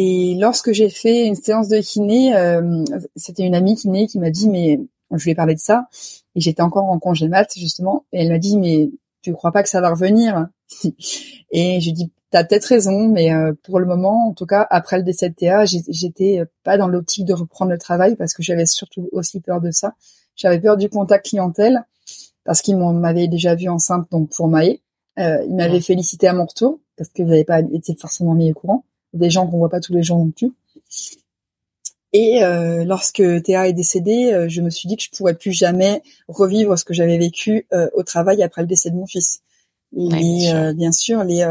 Speaker 4: et lorsque j'ai fait une séance de kiné, euh, c'était une amie kiné qui m'a dit, mais je lui ai parlé de ça, et j'étais encore en congé mat justement, et elle m'a dit, mais tu crois pas que ça va revenir? Et j'ai dit, t'as peut-être raison, mais euh, pour le moment, en tout cas, après le décès de Théa, j'étais pas dans l'optique de reprendre le travail parce que j'avais surtout aussi peur de ça. J'avais peur du contact clientèle parce qu'ils m'avaient déjà vu enceinte donc pour Maë. Euh, ils m'avaient félicité à mon retour parce que j'avais pas été forcément mis au courant des gens qu'on voit pas tous les jours non plus. Et euh, lorsque Théa est décédée, euh, je me suis dit que je pourrais plus jamais revivre ce que j'avais vécu euh, au travail après le décès de mon fils. Bien sûr, les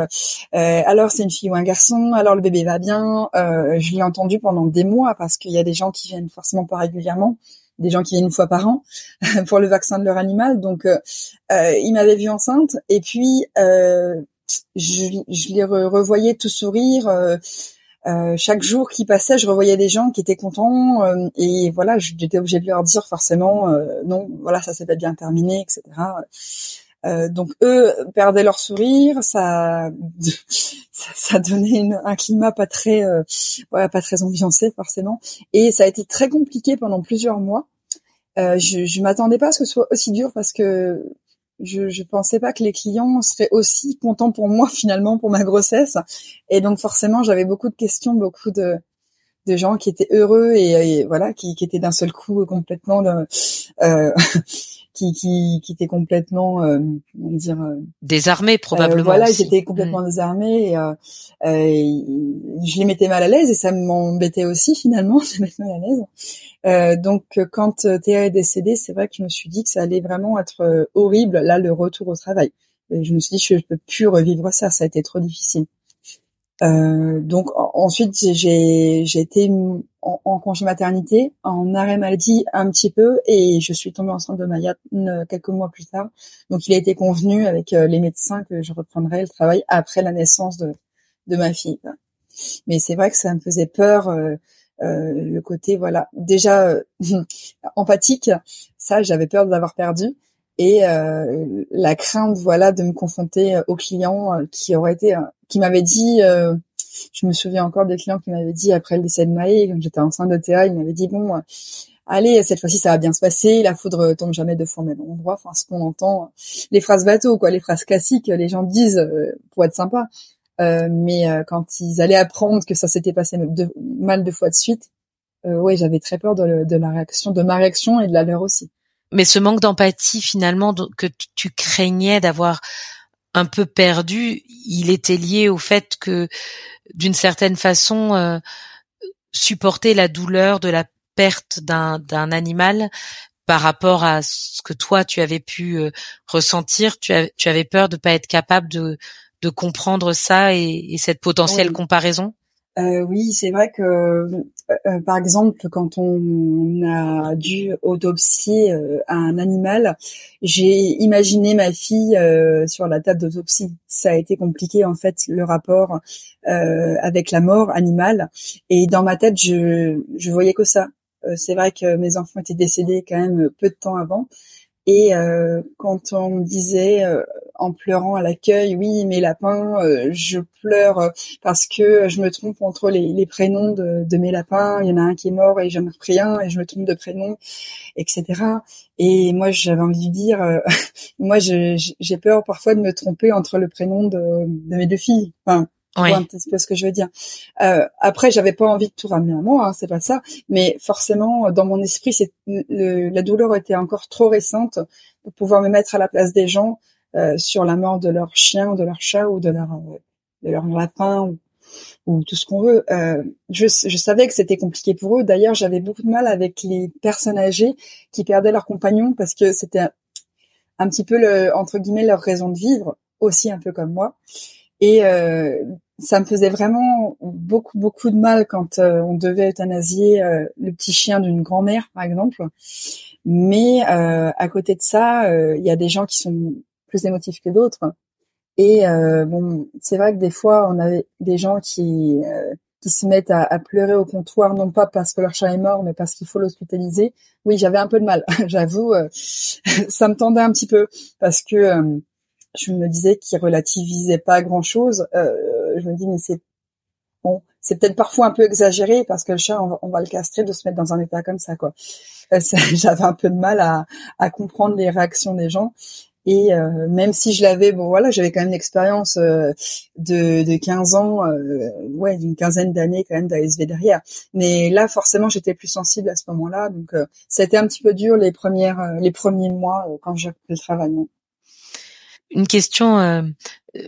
Speaker 4: alors c'est une fille ou un garçon, alors le bébé va bien. je l'ai entendu pendant des mois parce qu'il y a des gens qui viennent forcément pas régulièrement, des gens qui viennent une fois par an pour le vaccin de leur animal. Donc il m'avait vue enceinte et puis je, je les revoyais tout sourire. Euh, euh, chaque jour qui passait, je revoyais des gens qui étaient contents euh, et voilà, j'étais obligée de leur dire forcément non, voilà, ça s'est pas bien terminé, etc. donc eux perdaient leur sourire, ça, ça, ça donnait une, un climat pas très, voilà, pas très ambiancé forcément, et ça a été très compliqué pendant plusieurs mois. je, je m'attendais pas à ce que ce soit aussi dur parce que je, je pensais pas que les clients seraient aussi contents pour moi finalement pour ma grossesse. Et donc forcément, j'avais beaucoup de questions, beaucoup de, de gens qui étaient heureux et, voilà, qui, qui étaient d'un seul coup complètement euh, qui, qui, qui étaient complètement euh, dire euh,
Speaker 3: désarmés probablement.
Speaker 4: voilà, j'étais complètement mmh. et, euh, je les mettais mal à l'aise et ça m'embêtait aussi finalement de mettre mal à l'aise. Euh, donc quand Théa est décédée, c'est vrai que je me suis dit que ça allait vraiment être euh, horrible là le retour au travail. Et je me suis dit je peux plus revivre ça, ça a été trop difficile. Euh, donc ensuite j'ai été en, en, congé maternité, en arrêt maladie un petit peu et je suis tombée enceinte de Maya quelques mois plus tard. Donc il a été convenu avec les médecins que je reprendrais le travail après la naissance de de ma fille. Mais c'est vrai que ça me faisait peur. Euh, euh, le côté voilà déjà euh, empathique ça j'avais peur de l'avoir perdu et euh, la crainte voilà de me confronter aux clients qui auraient été qui m'avaient dit je me souviens encore des clients qui m'avaient dit après le décès de Maë quand j'étais enceinte de Théa ils m'avaient dit bon allez cette fois-ci ça va bien se passer la foudre tombe jamais deux fois au même endroit enfin ce qu'on entend les phrases bateau quoi les phrases classiques les gens disent pour être sympa euh, mais euh, quand ils allaient apprendre que ça s'était passé mal deux fois de suite, euh, ouais, j'avais très peur de, la réaction, de ma réaction et de la leur aussi.
Speaker 3: Mais ce manque d'empathie finalement que tu craignais d'avoir un peu perdu, il était lié au fait que d'une certaine façon euh, supporter la douleur de la perte d'un d'un animal par rapport à ce que toi tu avais pu ressentir, tu, tu avais peur de pas être capable de de comprendre ça et, cette potentielle comparaison?
Speaker 4: Euh, oui, c'est vrai que, euh, euh, par exemple, quand on a dû autopsier un animal, j'ai imaginé ma fille sur la table d'autopsie. Ça a été compliqué en fait le rapport avec la mort animale. Et dans ma tête, je je voyais que ça. c'est vrai que mes enfants étaient décédés quand même peu de temps avant. Et quand on me disait en pleurant à l'accueil, oui, mes lapins, euh, je pleure parce que je me trompe entre les, prénoms de, mes lapins. Il y en a un qui est mort et j'en ai repris un et je me trompe de prénom, etc. Et moi, j'avais envie de dire, euh, moi, j'ai peur parfois de me tromper entre le prénom de, mes deux filles. Oui. un petit peu ce que je veux dire. Euh, après, j'avais pas envie de tout ramener à moi, hein, c'est pas ça. Mais forcément, dans mon esprit, c'est la douleur était encore trop récente pour pouvoir me mettre à la place des gens euh, sur la mort de leur chien ou de leur chat ou de leur euh, de leur lapin ou, tout ce qu'on veut. Euh, je, je, savais que c'était compliqué pour eux. D'ailleurs, j'avais beaucoup de mal avec les personnes âgées qui perdaient leurs compagnons parce que c'était un, petit peu le, entre guillemets leur raison de vivre, aussi un peu comme moi. Et ça me faisait vraiment beaucoup beaucoup de mal quand on devait euthanasier le petit chien d'une grand-mère, par exemple. Mais à côté de ça, il y a des gens qui sont plus émotifs que d'autres. Et bon, c'est vrai que des fois, on avait des gens qui qui se mettent à, à, pleurer au comptoir, non pas parce que leur chat est mort, mais parce qu'il faut l'hospitaliser. Oui, j'avais un peu de mal, j'avoue. Euh, ça me tendait un petit peu parce que euh, je me disais qu'il relativisait pas grand-chose. Euh, je me dis mais c'est bon, c'est peut-être parfois un peu exagéré parce que le chat, on va, le castrer de se mettre dans un état comme ça, quoi. j'avais un peu de mal à, à comprendre les réactions des gens. Et euh, même si je l'avais, bon voilà, j'avais quand même une expérience euh, de, de 15 ans, euh, ouais, d'une quinzaine d'années quand même d'ASV derrière. Mais là, forcément, j'étais plus sensible à ce moment-là, donc ça a été un petit peu dur les premières, les premiers mois quand j'ai repris le travail.
Speaker 3: Une question,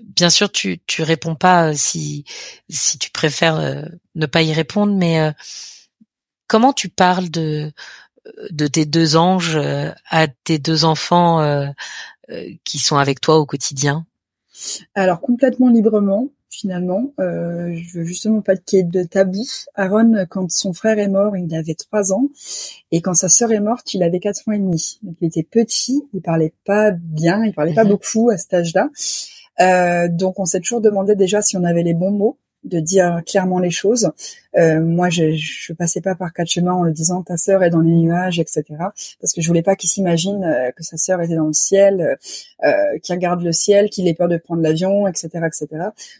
Speaker 3: bien sûr, tu tu réponds pas si si tu préfères ne pas y répondre, mais comment tu parles de de tes deux anges à tes deux enfants euh, qui sont avec toi au quotidien?
Speaker 4: Alors complètement librement finalement. Euh, je veux justement pas qu'il y ait de tabou. Aaron, quand son frère est mort, il avait trois ans, et quand sa sœur est morte, il avait quatre ans et demi. Donc il était petit, il parlait pas bien, il parlait pas mhm. beaucoup à cet âge-là. Euh, donc on s'est toujours demandé déjà si on avait les bons mots de dire clairement les choses. Euh, moi, je, je passais pas par quatre chemins en le disant ta sœur est dans les nuages, etc. Parce que je voulais pas qu'il s'imagine euh, que sa sœur était dans le ciel, euh, qu'il regarde le ciel, qu'il ait peur de prendre l'avion, etc., etc.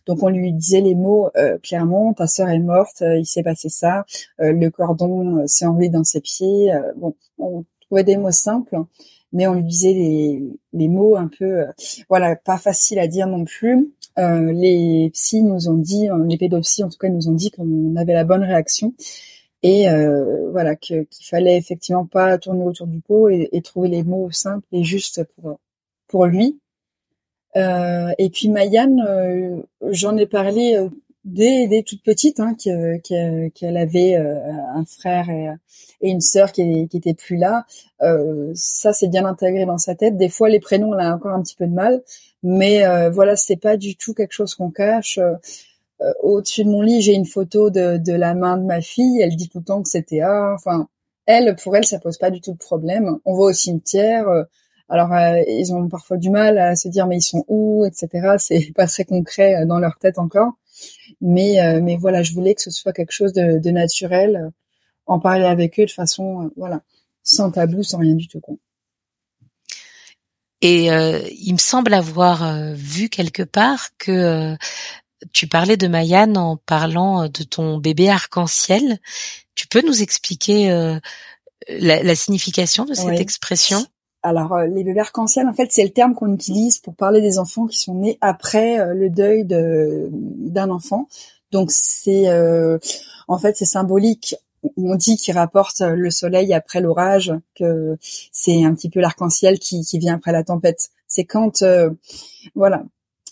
Speaker 4: Donc on lui disait les mots euh, clairement. Ta sœur est morte, il s'est passé ça. le cordon s'est enroulé dans ses pieds. bon, on trouvait des mots simples mais on lui disait les, les mots un peu, voilà, pas facile à dire non plus. Euh, les psys nous ont dit, euh, les pédopsies en tout cas nous ont dit qu'on avait la bonne réaction et euh, voilà qu'il fallait effectivement pas tourner autour du pot et, trouver les mots simples et justes pour pour lui. et puis Mayanne, j'en ai parlé dès, dès toute petite, hein, qu'elle avait un frère et, une sœur qui, qui étaient plus là. ça, c'est bien intégré dans sa tête. Des fois, les prénoms, elle a encore un petit peu de mal, mais euh, voilà, c'est pas du tout quelque chose qu'on cache. Euh, euh, au-dessus de mon lit, j'ai une photo de, de, la main de ma fille. Elle dit tout le temps que c'était ah. Enfin, elle, pour elle, ça pose pas du tout de problème. On va au cimetière. alors, ils ont parfois du mal à se dire mais ils sont où, etc. C'est pas très concret dans leur tête encore. Mais mais voilà, je voulais que ce soit quelque chose de, de naturel. en parler avec eux de façon voilà, sans tabou, sans rien du tout. Quoi.
Speaker 3: Et euh, il me semble avoir euh, vu quelque part que euh, tu parlais de Mayan en parlant de ton bébé arc-en-ciel. Tu peux nous expliquer la, la, signification de cette expression?
Speaker 4: Alors, les bébés arc-en-ciel, en fait, c'est le terme qu'on utilise pour parler des enfants qui sont nés après le deuil d'un enfant. Donc, c'est, en fait, c'est symbolique on dit qu'il rapporte le soleil après l'orage, que c'est un petit peu l'arc-en-ciel qui, vient après la tempête. C'est quand, euh, voilà,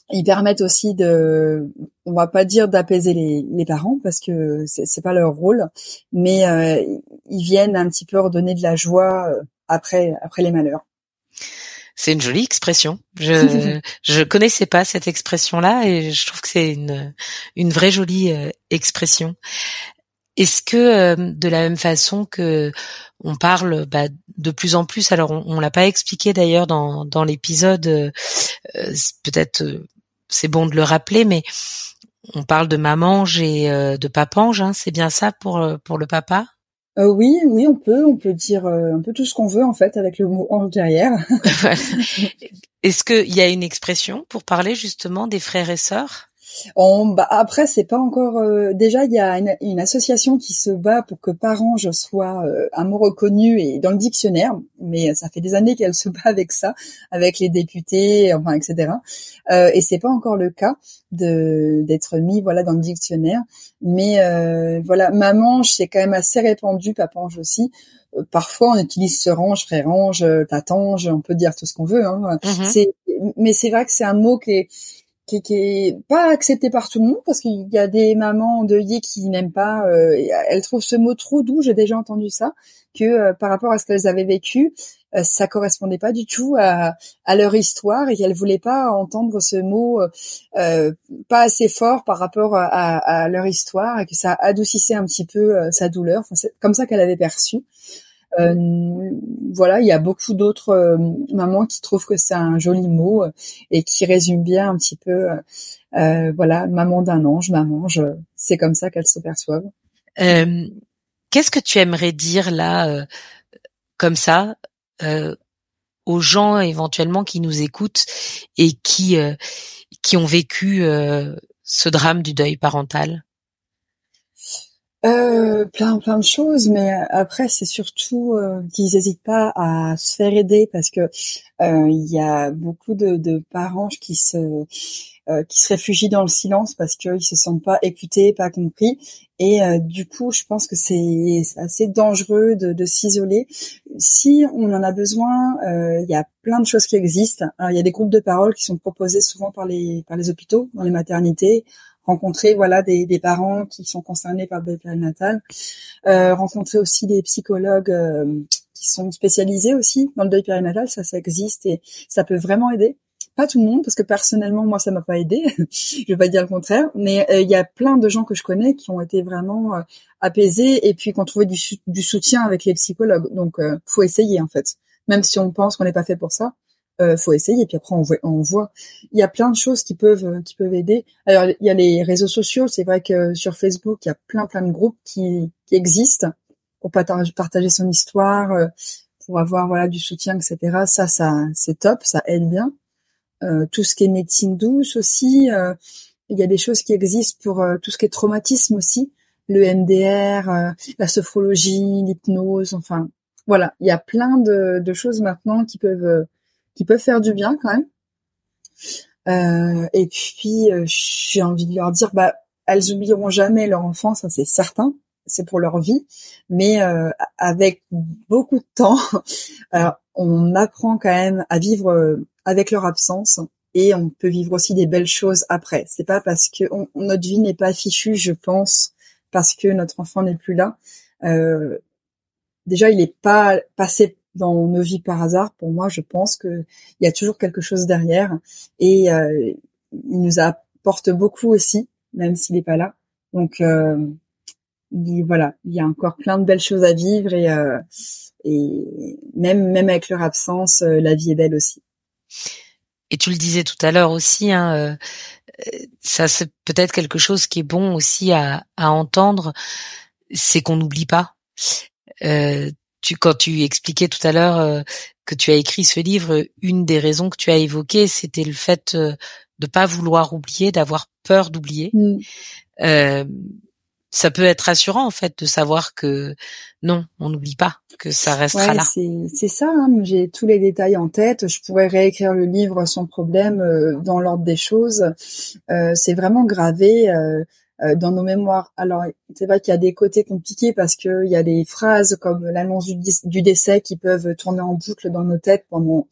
Speaker 4: ils permettent aussi de, on va pas dire d'apaiser les, parents parce que c'est pas leur rôle, mais euh, ils viennent un petit peu redonner de la joie euh, après après les malheurs.
Speaker 3: C'est une jolie expression. Je je connaissais pas cette expression-là et je trouve que c'est une une vraie jolie expression. Est-ce que euh, de la même façon que on parle bah, de plus en plus, alors on, on l'a pas expliqué d'ailleurs dans, dans l'épisode, euh, euh, peut-être c'est bon de le rappeler, mais on parle de mamange et de papange, hein, c'est bien ça pour pour le papa?
Speaker 4: Oui, oui, on peut, on peut dire un peu tout ce qu'on veut en fait avec le mot ange derrière.
Speaker 3: Est-ce qu'il y a une expression pour parler justement des frères et sœurs?
Speaker 4: On, bah, après, c'est pas encore. Euh, déjà, il y a une, association qui se bat pour que Parange soit euh, un mot reconnu et dans le dictionnaire, mais ça fait des années qu'elle se bat avec ça, avec les députés, enfin, etc. Euh, et c'est pas encore le cas de d'être mis, voilà, dans le dictionnaire. Mais euh, voilà, mamange, c'est quand même assez répandu, papange aussi parfois on utilise ce range, frère range, tatange, on peut dire tout ce qu'on veut. Hein. Mm-hmm. C'est, mais c'est vrai que c'est un mot qui est, qui, qui est pas accepté par tout le monde parce qu'il y a des mamans endeuillées qui n'aiment pas. Euh, elles trouvent ce mot trop doux. J'ai déjà entendu ça que euh, par rapport à ce qu'elles avaient vécu, euh, ça correspondait pas du tout à, leur histoire et qu'elle voulait pas entendre ce mot euh, pas assez fort par rapport à, leur histoire et que ça adoucissait un petit peu euh, sa douleur. Enfin, c'est comme ça qu'elle avait perçu. Euh, voilà, il y a beaucoup d'autres euh, mamans qui trouvent que c'est un joli mot et qui résume bien un petit peu, euh, voilà, maman d'un ange, maman, c'est comme ça qu'elles se perçoivent.
Speaker 3: Qu'est-ce que tu aimerais dire là, comme ça, aux gens éventuellement qui nous écoutent et qui qui ont vécu ce drame du deuil parental?
Speaker 4: Euh, plein plein de choses, mais après c'est surtout euh, qu'ils n'hésitent pas à se faire aider parce que euh, il y a beaucoup de, de parents qui se euh, qui se réfugient dans le silence parce qu'ils se sentent pas écoutés, pas compris, et euh, du coup je pense que c'est assez dangereux de, de s'isoler. Si on en a besoin, il y a plein de choses qui existent. il y a des groupes de parole qui sont proposés souvent par les par les hôpitaux, dans les maternités rencontrer voilà des, des, parents qui sont concernés par le deuil périnatal, euh, rencontrer aussi des psychologues euh, qui sont spécialisés aussi dans le deuil périnatal, ça ça existe et ça peut vraiment aider. Pas tout le monde parce que personnellement moi ça m'a pas aidé, je vais pas dire le contraire, mais euh, il y a plein de gens que je connais qui ont été vraiment euh, apaisés et puis qui ont trouvé du, du, soutien avec les psychologues. Donc faut essayer en fait, même si on pense qu'on n'est pas fait pour ça euh, faut essayer. Puis après, on voit, on voit. Il y a plein de choses qui peuvent, euh, qui peuvent aider. Alors, il y a les réseaux sociaux. C'est vrai que sur Facebook, il y a plein, plein de groupes qui, qui existent pour partager, son histoire, euh, pour avoir voilà du soutien, etc. Ça, ça, c'est top. Ça aide bien. Euh, tout ce qui est médecine douce aussi. Euh, il y a des choses qui existent pour tout ce qui est traumatisme aussi. Le MDR, la sophrologie, l'hypnose. Enfin, voilà. Il y a plein de, de choses maintenant qui peuvent qui peuvent faire du bien quand même. Euh, et puis euh, j'ai envie de leur dire, bah elles oublieront jamais leur enfance, ça c'est certain, c'est pour leur vie, mais euh, avec beaucoup de temps, on apprend quand même à vivre avec leur absence et on peut vivre aussi des belles choses après. C'est pas parce que notre vie n'est pas fichue, je pense, parce que notre enfant n'est plus là. déjà, il n'est pas passé dans nos vies par hasard. Pour moi, je pense que il y a toujours quelque chose derrière et euh, il nous apporte beaucoup aussi, même s'il n'est pas là. Donc euh, voilà, il y a encore plein de belles choses à vivre et, euh, et même même avec leur absence, euh, la vie est belle aussi.
Speaker 3: Et tu le disais tout à l'heure aussi, hein, ça c'est peut-être quelque chose qui est bon aussi à, à entendre, c'est qu'on n'oublie pas. Euh, tu, quand tu expliquais tout à l'heure euh, que tu as écrit ce livre, une des raisons que tu as évoquées, c'était le fait euh, de pas vouloir oublier, d'avoir peur d'oublier. Mm. Euh, ça peut être rassurant en fait de savoir que non, on n'oublie pas, que ça restera là.
Speaker 4: C'est ça. Hein. J'ai tous les détails en tête. Je pourrais réécrire le livre sans problème euh, dans l'ordre des choses. c'est vraiment gravé. Euh, dans nos mémoires. Alors, c'est vrai qu'il y a des côtés compliqués parce qu'il y a des phrases comme l'annonce du, décès qui peuvent tourner en boucle dans nos têtes pendant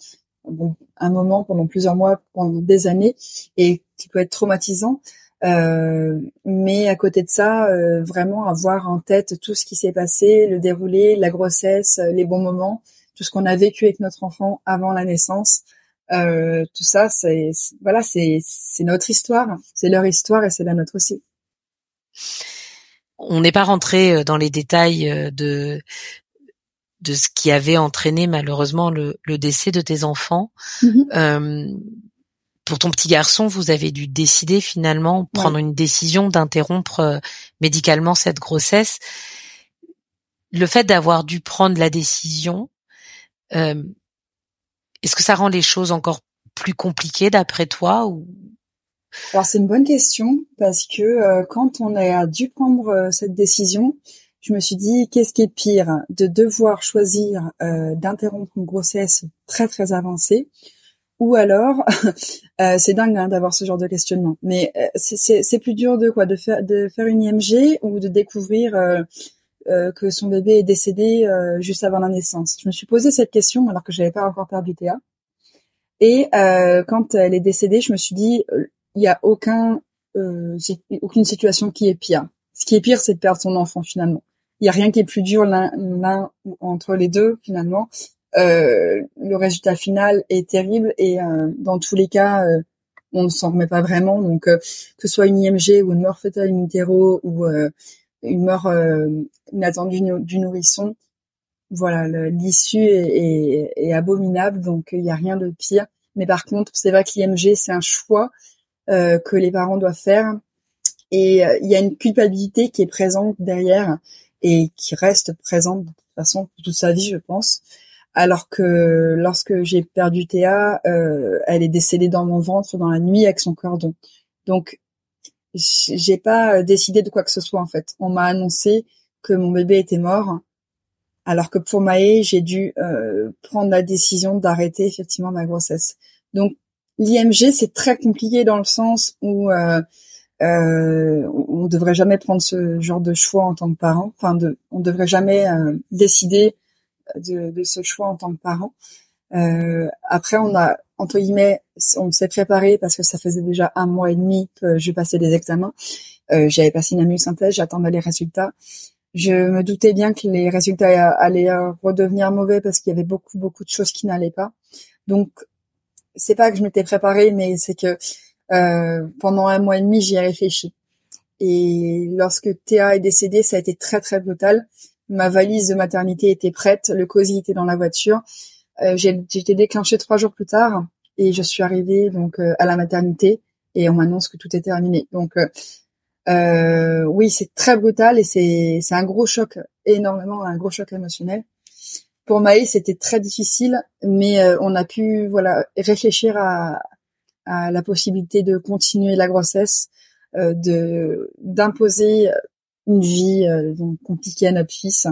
Speaker 4: un moment, pendant plusieurs mois, pendant des années, et qui peut être traumatisant. Euh, mais à côté de ça, euh, vraiment avoir en tête tout ce qui s'est passé, le déroulé, la grossesse, les bons moments, tout ce qu'on a vécu avec notre enfant avant la naissance. Euh, tout ça, c'est voilà, c'est notre histoire, c'est leur histoire et c'est la nôtre aussi.
Speaker 3: On n'est pas rentré euh, dans les détails euh, de de ce qui avait entraîné malheureusement le, décès de tes enfants. Mm-hmm. Euh, pour ton petit garçon, vous avez dû décider finalement prendre une décision d'interrompre médicalement cette grossesse. Le fait d'avoir dû prendre la décision, est-ce que ça rend les choses encore plus compliquées d'après toi ou
Speaker 4: alors c'est une bonne question parce que euh, quand on a dû prendre euh, cette décision, je me suis dit qu'est-ce qui est pire de devoir choisir euh, d'interrompre une grossesse très très avancée ou alors c'est dingue hein, d'avoir ce genre de questionnement mais c'est plus dur de quoi? De faire de faire une IMG ou de découvrir que son bébé est décédé juste avant la naissance? Je me suis posé cette question alors que j'avais pas encore perdu Théa. Et quand elle est décédée, je me suis dit il y a aucun euh, aucune situation qui est pire. Ce qui est pire, c'est de perdre son enfant finalement. Il y a rien qui est plus dur l'un entre les deux finalement. le résultat final est terrible et dans tous les cas, on ne s'en remet pas vraiment. Donc, que ce soit une IMG ou une mort fœtale in utero ou une mort inattendue du nourrisson, voilà, l'issue est, est, abominable, donc il n'y a rien de pire. Mais par contre, c'est vrai que l'IMG, c'est un choix euh, que les parents doivent faire. Et euh, il y a une culpabilité qui est présente derrière et qui reste présente de toute façon toute sa vie, je pense. Alors que lorsque j'ai perdu Théa, euh, elle est décédée dans mon ventre dans la nuit avec son cordon. Donc, j'ai pas décidé de quoi que ce soit en fait. On m'a annoncé que mon bébé était mort alors que pour Maë, j'ai dû euh, prendre la décision d'arrêter effectivement ma grossesse. Donc l'IMG, c'est très compliqué dans le sens où euh, euh, on devrait jamais prendre ce genre de choix en tant que parent. Enfin, de, on devrait jamais euh, décider de, de, ce choix en tant que parent. Euh, après, on a entre guillemets, on s'est préparé parce que ça faisait déjà un mois et demi que je passais des examens. Euh, J'avais passé une amyosynthèse, j'attendais les résultats je me doutais bien que les résultats allaient redevenir mauvais parce qu'il y avait beaucoup beaucoup de choses qui n'allaient pas. Donc c'est pas que je m'étais préparée, mais c'est que euh, pendant un mois et demi j'y ai réfléchi. Et lorsque Théa est décédée, ça a été très très brutal. Ma valise de maternité était prête, le cosy était dans la voiture. Euh, j'ai été déclenchée trois jours plus tard et je suis arrivée donc euh, à la maternité et on m'annonce que tout est terminé. Donc euh, euh, oui, c'est très brutal et c'est un gros choc, énormément un gros choc émotionnel. Pour Maï, c'était très difficile, mais euh, on a pu voilà réfléchir à, à la possibilité de continuer la grossesse, euh, de d'imposer une vie euh, compliquée à notre fils.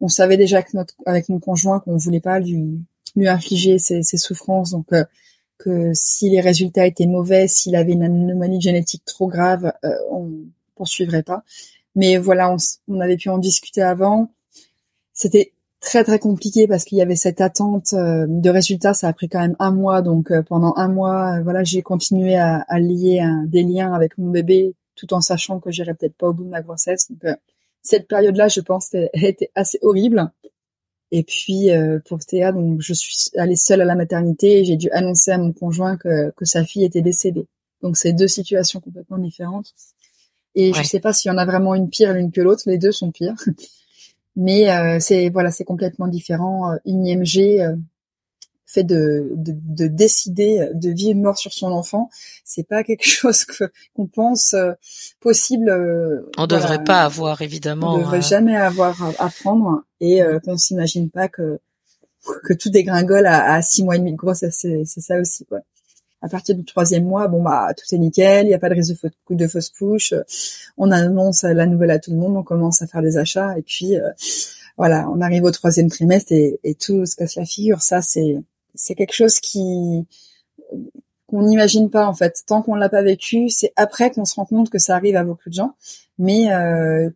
Speaker 4: On savait déjà que notre, avec mon conjoint qu'on voulait pas lui lui infliger ces, ces souffrances, donc euh, que si les résultats étaient mauvais, s'il avait une anomalie génétique trop grave, euh, on poursuivrait pas. Mais voilà, on, avait pu en discuter avant. C'était très très compliqué parce qu'il y avait cette attente euh, de résultats. Ça a pris quand même un mois, donc euh, pendant un mois, voilà, j'ai continué à, lier des liens avec mon bébé, tout en sachant que j'irais peut-être pas au bout de ma grossesse. Donc, cette période-là, je pense, était assez horrible. Et puis euh, pour Théa, donc je suis allée seule à la maternité et j'ai dû annoncer à mon conjoint que, que sa fille était décédée. Donc c'est deux situations complètement différentes. Et je sais pas s'il y en a vraiment une pire l'une que l'autre. Les deux sont pires. Mais euh, c'est voilà, c'est complètement différent. Une IMG, euh, fait de, de, de, décider de vivre mort sur son enfant, c'est pas quelque chose que qu'on pense euh, possible.
Speaker 3: Euh, on devrait pas avoir évidemment.
Speaker 4: On devrait euh, jamais avoir à, prendre et qu'on s'imagine pas que que tout dégringole à, à six mois et demi de grossesse. C'est, c'est ça aussi quoi. À partir du troisième mois, bon bah tout est nickel, il n'y a pas de risque de, fausse couche. On annonce la nouvelle à tout le monde, on commence à faire des achats et puis voilà, on arrive au troisième trimestre et, tout se casse la figure. Ça c'est c'est quelque chose qui qu'on n'imagine pas en fait. Tant qu'on l'a pas vécu, c'est après qu'on se rend compte que ça arrive à beaucoup de gens. Mais euh,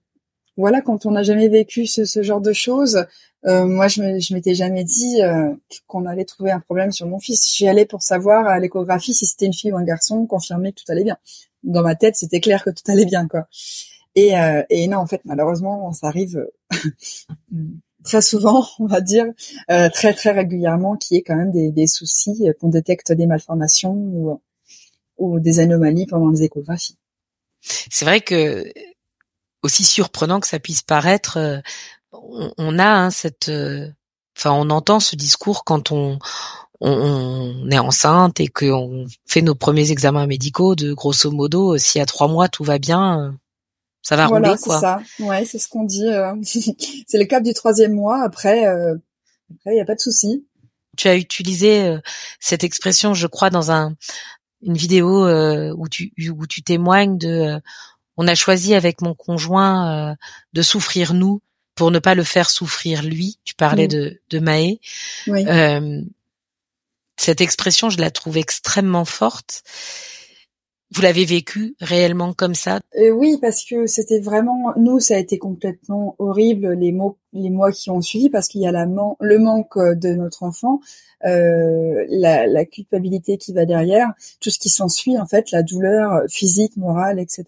Speaker 4: voilà, quand on n'a jamais vécu ce, ce, genre de choses, euh, moi je, m'étais jamais dit euh, qu'on allait trouver un problème sur mon fils. J'y allais pour savoir à l'échographie si c'était une fille ou un garçon, confirmer que tout allait bien. Dans ma tête, c'était clair que tout allait bien quoi. Et, euh, et non, en fait, malheureusement, ça arrive très souvent, on va dire, euh, très très régulièrement, qui est quand même des, des soucis, euh, qu'on détecte des malformations ou, ou des anomalies pendant les échographies.
Speaker 3: C'est vrai que aussi surprenant que ça puisse paraître, euh, on, a hein, cette, enfin, on entend ce discours quand on, on, est enceinte et qu'on fait nos premiers examens médicaux de grosso modo, si à trois mois tout va bien, ça va
Speaker 4: voilà,
Speaker 3: rouler quoi.
Speaker 4: c'est ça. Ouais, c'est ce qu'on dit. Euh. c'est le cap du troisième mois. Après, euh, après, il y a pas de souci.
Speaker 3: Tu as utilisé euh, cette expression, je crois, dans un une vidéo où tu où tu témoignes de. on a choisi avec mon conjoint de souffrir nous pour ne pas le faire souffrir lui. Tu parlais de de Maë. Oui. cette expression, je la trouve extrêmement forte vous l'avez vécu réellement comme ça?
Speaker 4: Euh, Oui, parce que c'était vraiment nous, ça a été complètement horrible les mots, les mois qui ont suivi, parce qu'il y a la le manque de notre enfant, euh, la, la, culpabilité qui va derrière, tout ce qui s'ensuit en fait, la douleur physique, morale, etc.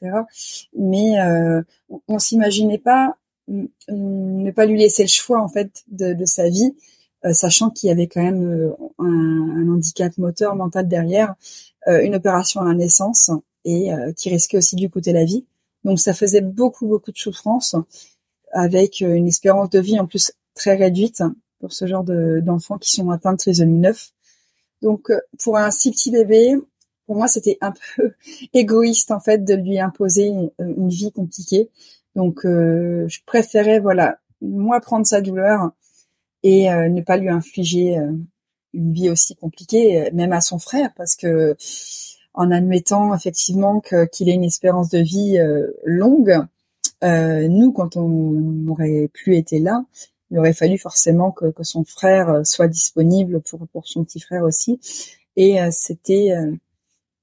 Speaker 4: Mais euh, on s'imaginait pas ne pas lui laisser le choix en fait de, de sa vie sachant qu'il y avait quand même un, un, handicap moteur mental derrière, une opération à la naissance et qui risquait aussi de lui coûter la vie. Donc ça faisait beaucoup beaucoup de souffrance avec une espérance de vie en plus très réduite pour ce genre d'enfants qui sont atteints de trisomie 9. Donc pour un si petit bébé, pour moi, c'était un peu égoïste en fait de lui imposer une, vie compliquée. Donc, euh, je préférais voilà moi prendre sa douleur et euh, ne pas lui infliger euh, une vie aussi compliquée, même à son frère, parce que en admettant effectivement qu'il ait une espérance de vie longue, nous, quand on aurait plus été là, il aurait fallu forcément que, son frère soit disponible pour pour son petit frère aussi. Et c'était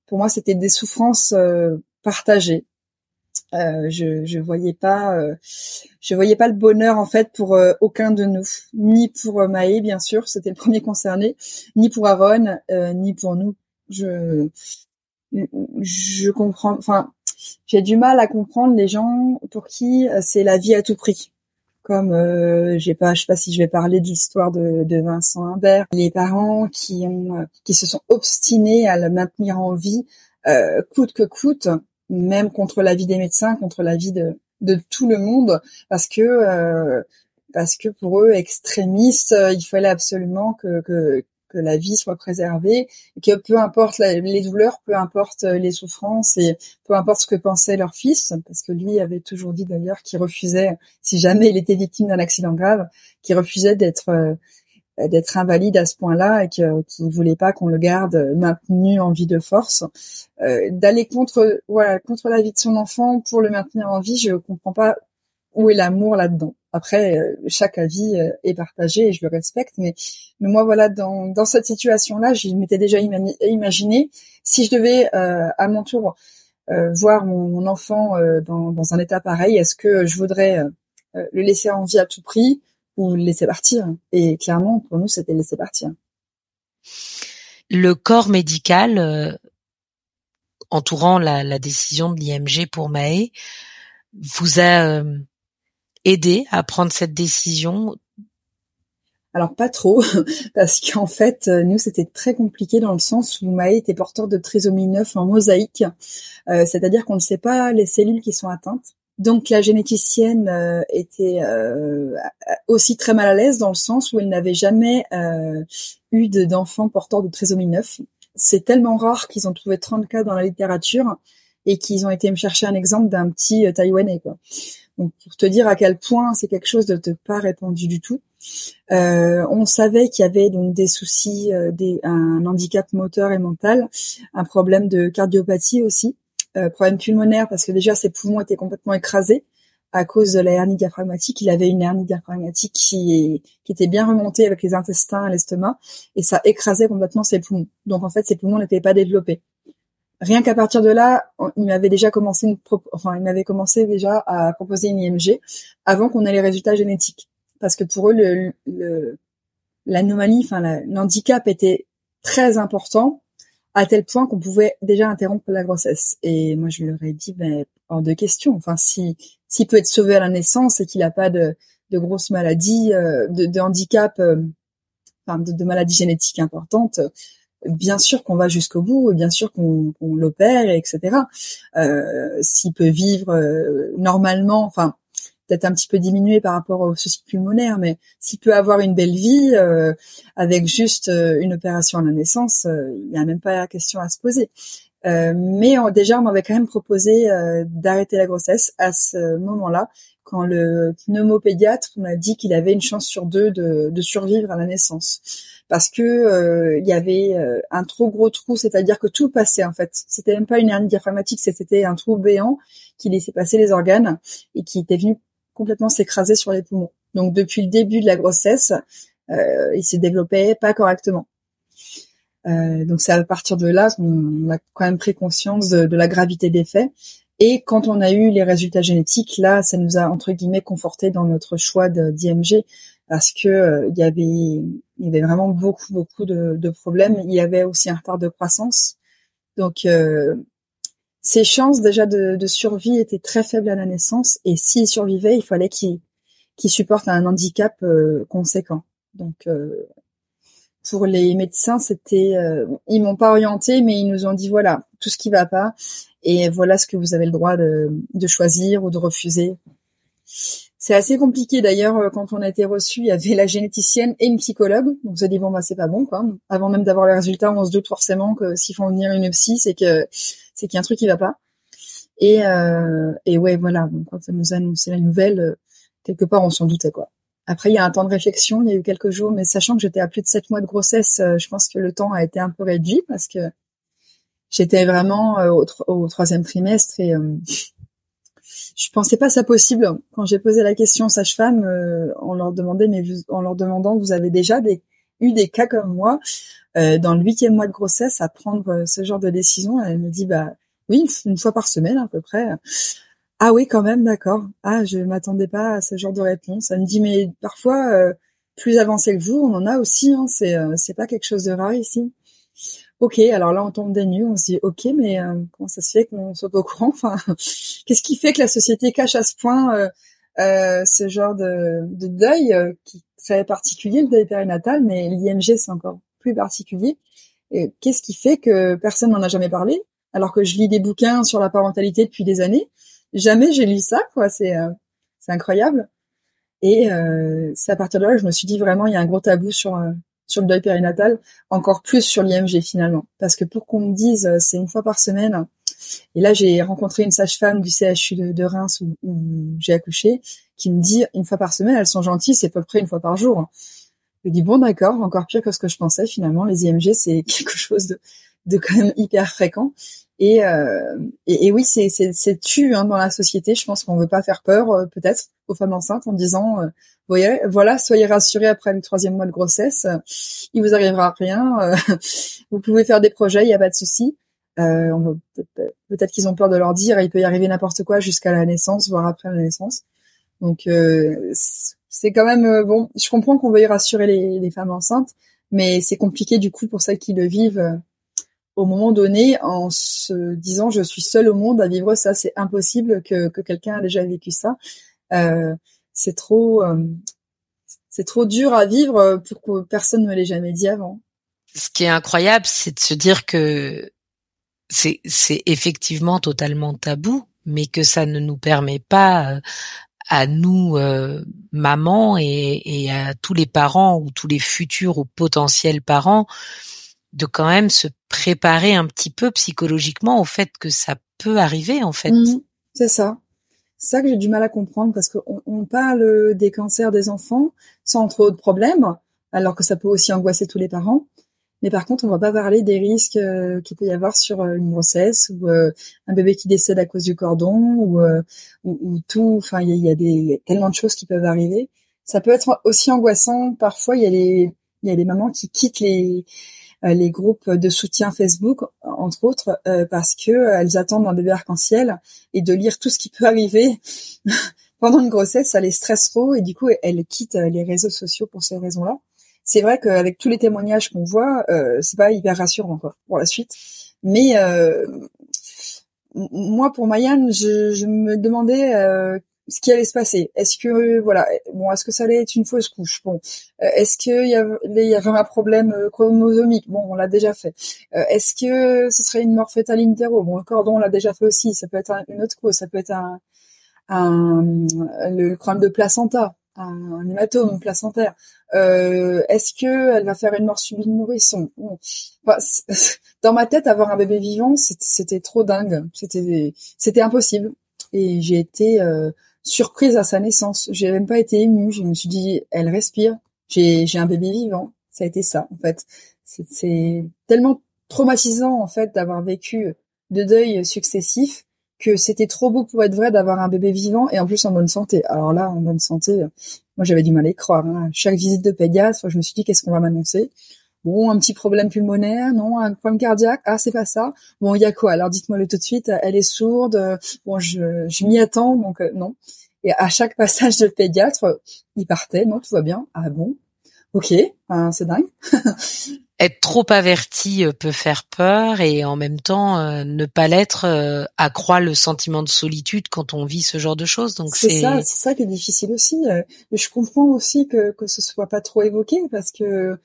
Speaker 4: pour moi, c'était des souffrances partagées. Euh, je je voyais pas euh, je voyais pas le bonheur en fait pour aucun de nous. Ni pour Maë bien sûr c'était le premier concerné ni pour Aaron ni pour nous. Je je comprends enfin j'ai du mal à comprendre les gens pour qui c'est la vie à tout prix. Comme euh, j'ai pas je sais pas si je vais parler de l'histoire de, de, Vincent Imbert. Les parents qui ont qui se sont obstinés à le maintenir en vie euh, coûte que coûte même contre l'avis des médecins contre l'avis de de tout le monde parce que euh, parce que pour eux extrémistes il fallait absolument que, que que la vie soit préservée, que peu importe les douleurs, peu importe les souffrances et peu importe ce que pensait leur fils, parce que lui avait toujours dit d'ailleurs qu'il refusait, si jamais il était victime d'un accident grave, qu'il refusait d'être euh, d'être invalide à ce point-là et qu'il ne voulait pas qu'on le garde maintenu en vie de force, euh, d'aller contre voilà contre la vie de son enfant pour le maintenir en vie, je comprends pas où est l'amour là-dedans. Après, euh, chaque avis euh, est partagé et je le respecte, mais, moi voilà, dans, dans cette situation-là, je m'étais déjà imaginé si je devais euh, à mon tour voir mon, enfant dans, dans, un état pareil, est-ce que je voudrais le laisser en vie à tout prix ou laisser partir Et clairement, pour nous, c'était laisser partir.
Speaker 3: Le corps médical entourant la, la décision de l'IMG pour Maë vous a aider à prendre cette décision?
Speaker 4: Alors pas trop, parce qu'en fait, euh, nous, c'était très compliqué dans le sens où Maë était porteur de trisomie 9 en mosaïque, euh, c'est-à-dire qu'on ne sait pas les cellules qui sont atteintes. Donc la généticienne euh, était aussi très mal à l'aise dans le sens où elle n'avait jamais eu d'enfants porteurs de trisomie 9. C'est tellement rare qu'ils ont trouvé 30 cas dans la littérature et qu'ils ont été me chercher un exemple d'un petit Taïwanais. Quoi. Donc pour te dire à quel point c'est quelque chose de, pas répandu du tout. Euh, on savait qu'il y avait donc des soucis, euh, des, un handicap moteur et mental, un problème de cardiopathie aussi, euh, problème pulmonaire parce que déjà ses poumons étaient complètement écrasés à cause de la hernie diaphragmatique. Il avait une hernie diaphragmatique qui, était bien remontée avec les intestins et l'estomac et ça écrasait complètement ses poumons. Donc en fait ses poumons n'étaient pas développés rien qu'à partir de là, il m'avait déjà commencé déjà à proposer une IMG avant qu'on ait les résultats génétiques. Parce que pour eux, le, l'anomalie, enfin, l'handicap était très important à tel point qu'on pouvait déjà interrompre la grossesse. Et moi, je leur ai dit, ben, hors de question. Enfin, si, s'il peut être sauvé à la naissance et qu'il n'a pas de, de grosses maladies, euh, de, de handicap, euh, enfin, de, de maladies génétiques importantes, bien sûr qu'on va jusqu'au bout, bien sûr qu'on l'opère, etc. Euh, S'il peut vivre euh, normalement, enfin peut-être un petit peu diminué par rapport au souci pulmonaire, mais s'il peut avoir une belle vie euh, avec juste euh, une opération à la naissance, il n'y a même pas la question à se poser. mais déjà, on m'avait quand même proposé d'arrêter la grossesse à ce moment-là, quand le pneumopédiatre m'a dit qu'il avait une chance sur deux de, de survivre à la naissance parce que euh, il y avait euh, un trop gros trou, c'est-à-dire que tout passait en fait. C'était même pas une hernie diaphragmatique, c'était un trou béant qui laissait passer les organes et qui était venu complètement s'écraser sur les poumons. Donc depuis le début de la grossesse, euh, il s'est développé pas correctement. Euh, donc c'est à partir de là qu'on a quand même pris conscience de, de la gravité des faits. Et quand on a eu les résultats génétiques, là, ça nous a entre guillemets conforté dans notre choix d'IMG parce que euh, il y avait il y avait vraiment beaucoup beaucoup de, de, problèmes. Il y avait aussi un retard de croissance, donc euh, ses chances déjà de, de, survie étaient très faibles à la naissance. Et s'il survivait, il fallait qu'il qu'il supporte un handicap euh, conséquent. Donc pour les médecins, c'était ils m'ont pas orienté, mais ils nous ont dit voilà tout ce qui va pas et voilà ce que vous avez le droit de, de choisir ou de refuser. C'est assez compliqué d'ailleurs euh, quand on a été reçu, il y avait la généticienne et une psychologue. Donc on s'est dit bon bah c'est pas bon quoi. Avant même d'avoir les résultats, on se doute forcément que s'ils font venir une psy, c'est que c'est qu'il y a un truc qui va pas. Et euh, ouais voilà, quand ça nous a annoncé la nouvelle, euh, quelque part on s'en doutait quoi. Après il y a un temps de réflexion, il y a eu quelques jours, mais sachant que j'étais à plus de sept mois de grossesse, je pense que le temps a été un peu réduit parce que j'étais vraiment au, au, troisième trimestre et je pensais pas ça possible quand j'ai posé la question aux sages-femmes. Euh, on leur demandait, mais en leur demandant, vous avez déjà eu des cas comme moi euh, dans le huitième mois de grossesse à prendre euh, ce genre de décision Elle me dit, bah oui, une fois par semaine à peu près. Ah oui, quand même, d'accord. Ah, je m'attendais pas à ce genre de réponse. Elle me dit, mais parfois, plus avancé que vous, on en a aussi. Hein, c'est c'est pas quelque chose de rare ici. Ok, alors là on tombe des nues, on se dit ok, mais euh, comment ça se fait qu'on soit pas au courant? Enfin, qu'est-ce qui fait que la société cache à ce point euh, euh, ce genre de, de deuil qui est très particulier, le deuil périnatal, mais l'IMG c'est encore plus particulier. Et qu'est-ce qui fait que personne n'en a jamais parlé alors que je lis des bouquins sur la parentalité depuis des années? Jamais j'ai lu ça, quoi. C'est c'est incroyable. Et c'est à partir de là que je me suis dit vraiment il y a un gros tabou sur sur le deuil périnatal, encore plus sur l'IMG finalement. Parce que pour qu'on me dise euh, c'est une fois par semaine, et là j'ai rencontré une sage-femme du CHU de, Reims où, j'ai accouché, qui me dit une fois par semaine, elles sont gentilles, c'est à peu près une fois par jour. Je dis bon d'accord, encore pire que ce que je pensais finalement. Les IMG c'est quelque chose de, de quand même hyper fréquent. Et, euh, et, oui, c'est c'est tu hein, dans la société. Je pense qu'on veut pas faire peur, euh, peut-être, aux femmes enceintes en disant, euh, voyez, voilà, soyez rassurés après le troisième mois de grossesse, il vous arrivera rien. Euh, vous pouvez faire des projets, il y a pas de souci. peut-être qu'ils ont peur de leur dire, il peut y arriver n'importe quoi jusqu'à la naissance, voire après la naissance. Donc c'est quand même bon. Je comprends qu'on veuille rassurer les, les femmes enceintes, mais c'est compliqué du coup pour celles qui le vivent au moment donné en se disant je suis seule au monde à vivre ça, c'est impossible que, que quelqu'un a déjà vécu ça. Euh, c'est trop, euh, c'est trop dur à vivre pour que personne ne l'ait jamais dit avant.
Speaker 3: Ce qui est incroyable, c'est de se dire que c'est, c'est effectivement totalement tabou, mais que ça ne nous permet pas euh, à nous, euh, mamans et, et, à tous les parents ou tous les futurs ou potentiels parents, de quand même se préparer un petit peu psychologiquement au fait que ça peut arriver en fait. Mmh,
Speaker 4: c'est ça. C'est ça que j'ai du mal à comprendre parce qu'on on parle des cancers des enfants sans trop de problèmes, alors que ça peut aussi angoisser tous les parents. Mais par contre, on va pas parler des risques euh, qu'il peut y avoir sur euh, une grossesse ou euh, un bébé qui décède à cause du cordon ou, ou, tout. Enfin, il y a, des, y a tellement de choses qui peuvent arriver. Ça peut être aussi angoissant. Parfois, il y a des il y a des mamans qui quittent les les groupes de soutien Facebook, entre autres, euh, parce que euh, elles attendent un bébé arc-en-ciel et de lire tout ce qui peut arriver pendant une grossesse, ça les stresse trop et du coup elles quittent les réseaux sociaux pour ces raisons-là. C'est vrai qu'avec tous les témoignages qu'on voit, c'est pas hyper rassurant quoi pour la suite. Mais moi, pour Mayan, je, je, me demandais ce qui allait se passer. Est-ce que voilà, bon, est-ce que ça allait être une fausse couche? Bon, euh, est-ce qu'il y, avait, y avait un problème euh, chromosomique Bon, on l'a déjà fait. Euh, est-ce que ce serait une mort fétale interro Bon, le cordon, on l'a déjà fait aussi. Ça peut être une autre cause. Ça peut être un, un le problème de placenta, un, hématome placentaire. Euh, est-ce que elle va faire une mort subie de nourrisson? Bon. Dans ma tête, avoir un bébé vivant, c'était trop dingue. C'était c'était impossible. Et j'ai été surprise à sa naissance. J'ai même pas été émue. Je me suis dit, elle respire. J'ai, j'ai un bébé vivant. Ça a été ça, en fait. C'est, tellement traumatisant, en fait, d'avoir vécu de deuil successifs que c'était trop beau pour être vrai d'avoir un bébé vivant et en plus en bonne santé. Alors là, en bonne santé, moi j'avais du mal à y croire. Hein. Chaque visite de pédiatre, je me suis dit qu'est-ce qu'on va m'annoncer? Bon, un petit problème pulmonaire, non, un problème cardiaque, ah c'est pas ça. Bon, il y a quoi? Alors dites-moi-le tout de suite. Elle est sourde. Bon, je, je m'y attends, donc euh, non. Et à chaque passage de pédiatre, il partait, non, tout va bien. Ah bon Ok, c'est dingue.
Speaker 3: être trop averti euh, peut faire peur et en même temps euh, ne pas l'être euh, accroît le sentiment de solitude quand on vit ce genre de choses. Donc
Speaker 4: c'est ça, c'est ça qui est difficile aussi. Je comprends aussi que que ce soit pas trop évoqué parce que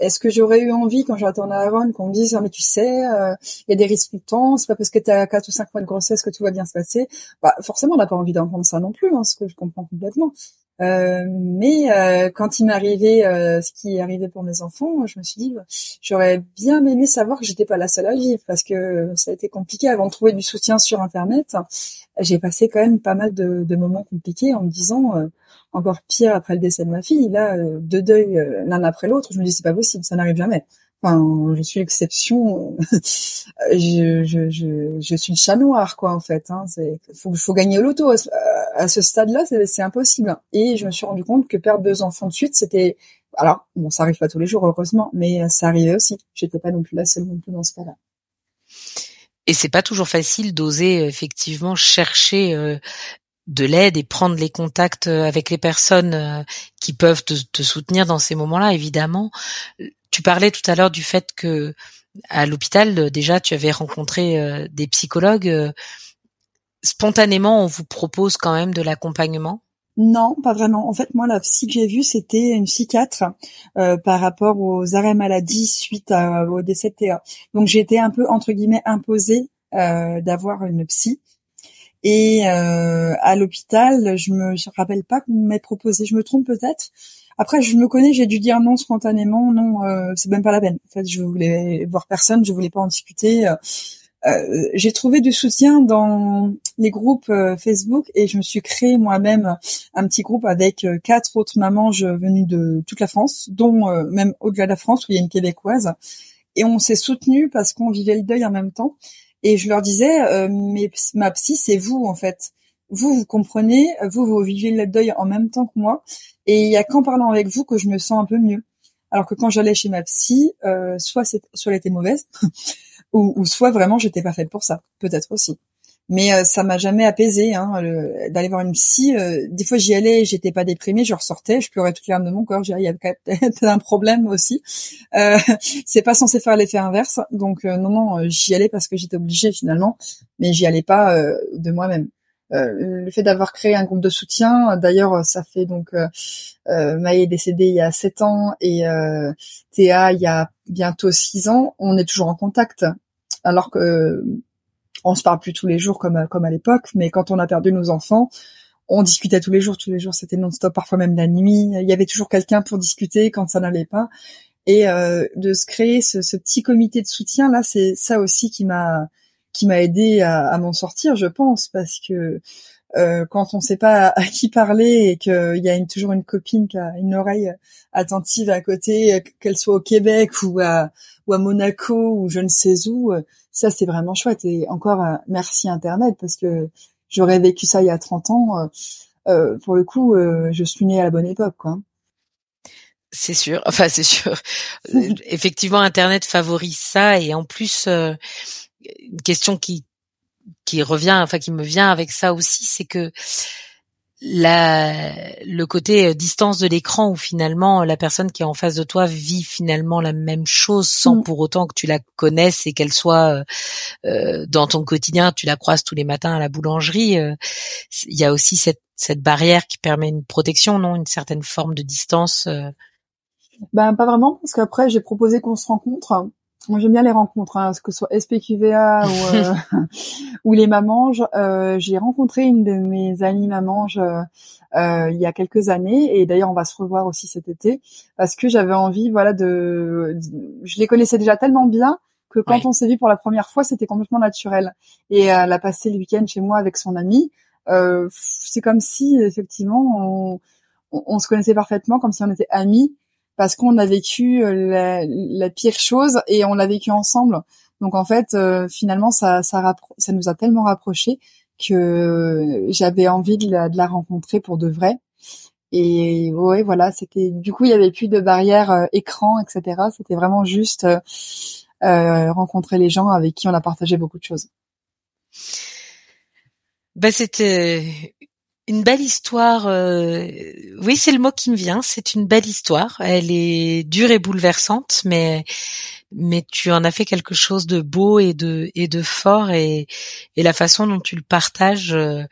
Speaker 4: est-ce que j'aurais eu envie quand j'attendais Aaron qu'on me dise ah, mais tu sais il y a des risques tout le temps c'est pas parce que tu as 4 ou 5 mois de grossesse que tout va bien se passer. Bah forcément on n'a pas envie d'entendre ça non plus hein, ce que je comprends complètement euh, mais euh, quand il m'est arrivé euh, ce qui est arrivé pour mes enfants, je me suis dit j'aurais bien aimé savoir que j'étais pas la seule à vivre parce que ça a été compliqué avant de trouver du soutien sur internet. J'ai passé quand même pas mal de, de moments compliqués en me disant encore pire après le décès de ma fille. Là, deux deuils l'un après l'autre, je me dis c'est pas possible, ça n'arrive jamais. Enfin, je suis l'exception. je, je, je, je, suis le chat noir, quoi, en fait. Hein. Faut, faut gagner au loto. À ce stade-là, c'est impossible. Et je me suis rendu compte que perdre deux enfants de suite, c'était, alors, bon, ça arrive pas tous les jours, heureusement, mais ça arrivait aussi. J'étais pas non plus la seule non plus dans ce cas-là.
Speaker 3: Et c'est pas toujours facile d'oser effectivement chercher euh, de l'aide et prendre les contacts euh, avec les personnes euh, qui peuvent te, te soutenir dans ces moments-là. Évidemment, tu parlais tout à l'heure du fait que à l'hôpital euh, déjà tu avais rencontré euh, des psychologues. Euh, spontanément, on vous propose quand même de l'accompagnement?
Speaker 4: Non, pas vraiment. En fait, moi, la psy que j'ai vue, c'était une psychiatre par rapport aux arrêts maladie suite au décès de Théa. Donc, j'ai été un peu, entre guillemets, imposée d'avoir une psy. Et à l'hôpital, je me je rappelle pas qu'on m'ait proposé, je me trompe peut-être, après, je me connais, j'ai dû dire non spontanément, non, euh, c'est même pas la peine. En fait, je voulais voir personne, je voulais pas en discuter. Euh, euh j'ai trouvé du soutien dans les groupes euh, Facebook et je me suis créé moi-même un petit groupe avec quatre autres mamans venues de toute la France, dont même au-delà de la France où il y a une québécoise. Et on s'est soutenus parce qu'on vivait le deuil en même temps. Et je leur disais, mais ma psy, c'est vous en fait vous, vous comprenez, vous, vous vivez le deuil en même temps que moi, et il y a qu'en parlant avec vous que je me sens un peu mieux. Alors que quand j'allais chez ma psy, euh, soit, soit elle était mauvaise, ou, soit vraiment j'étais pas faite pour ça, peut-être aussi. Mais euh, ça m'a jamais apaisé hein, d'aller voir une psy. Euh, des fois j'y allais, j'étais pas déprimée, je ressortais, je pleurais toutes les larmes de mon corps. Il y avait peut-être un problème aussi. Euh, c'est pas censé faire l'effet inverse, donc non non, j'y allais parce que j'étais obligée finalement, mais j'y allais pas de moi-même. Euh, le fait d'avoir créé un groupe de soutien, d'ailleurs, ça fait donc euh, euh Maë est décédée il y a sept ans et euh, Théa il y a bientôt six ans. On est toujours en contact, alors que on se parle plus tous les jours comme comme à l'époque. Mais quand on a perdu nos enfants, on discutait tous les jours, tous les jours, c'était non-stop, parfois même la nuit. Il y avait toujours quelqu'un pour discuter quand ça n'allait pas. Et euh, de se créer ce, ce, petit comité de soutien là, c'est ça aussi qui m'a qui m'a aidé à, à m'en sortir, je pense, parce que euh, quand on sait pas à, qui parler et qu'il y a toujours une copine qui a une oreille attentive à côté, qu'elle soit au Québec ou à, ou à Monaco ou je ne sais où, ça c'est vraiment chouette. Et encore euh, merci Internet parce que j'aurais vécu ça il y a 30 ans. Euh, euh, pour le coup, euh, je suis née à la bonne époque, quoi.
Speaker 3: C'est sûr, enfin c'est sûr. Effectivement, Internet favorise ça et en plus, une question qui qui revient, enfin qui me vient avec ça aussi, c'est que la, le côté euh, distance de l'écran où finalement la personne qui est en face de toi vit finalement la même chose sans mm. pour autant que tu la connaisses et qu'elle soit euh, euh, dans ton quotidien, tu la croises tous les matins à la boulangerie. Il y a aussi cette, cette barrière qui permet une protection, non, une certaine forme de distance.
Speaker 4: Ben pas vraiment, parce qu'après j'ai proposé qu'on se rencontre moi, j'aime bien les rencontres, hein, que ce soit SPQVA ou, euh, ou les mamanges. Euh, j'ai rencontré une de mes amies mamanges euh, il y a quelques années, et d'ailleurs, on va se revoir aussi cet été, parce que j'avais envie, voilà, de, je les connaissais déjà tellement bien que quand on s'est vu pour la première fois, c'était complètement naturel. Et elle a passé le week-end chez moi avec son amie. c'est comme si, effectivement, on, on, on, se connaissait parfaitement, comme si on était amis parce qu'on a vécu euh, la, pire chose et on l'a vécu ensemble. Donc en fait, euh, finalement, ça, ça, ça nous a tellement rapprochés que j'avais envie de la, de la, rencontrer pour de vrai. Et ouais, voilà, c'était du coup il y avait plus de barrières euh, écran, etc. C'était vraiment juste euh, rencontrer les gens avec qui on a partagé beaucoup de choses.
Speaker 3: Bah c'était une belle histoire. Euh, oui, c'est le mot qui me vient. C'est une belle histoire. Elle est dure et bouleversante, mais mais tu en as fait quelque chose de beau et de et de fort et et la façon dont tu le partages. Euh,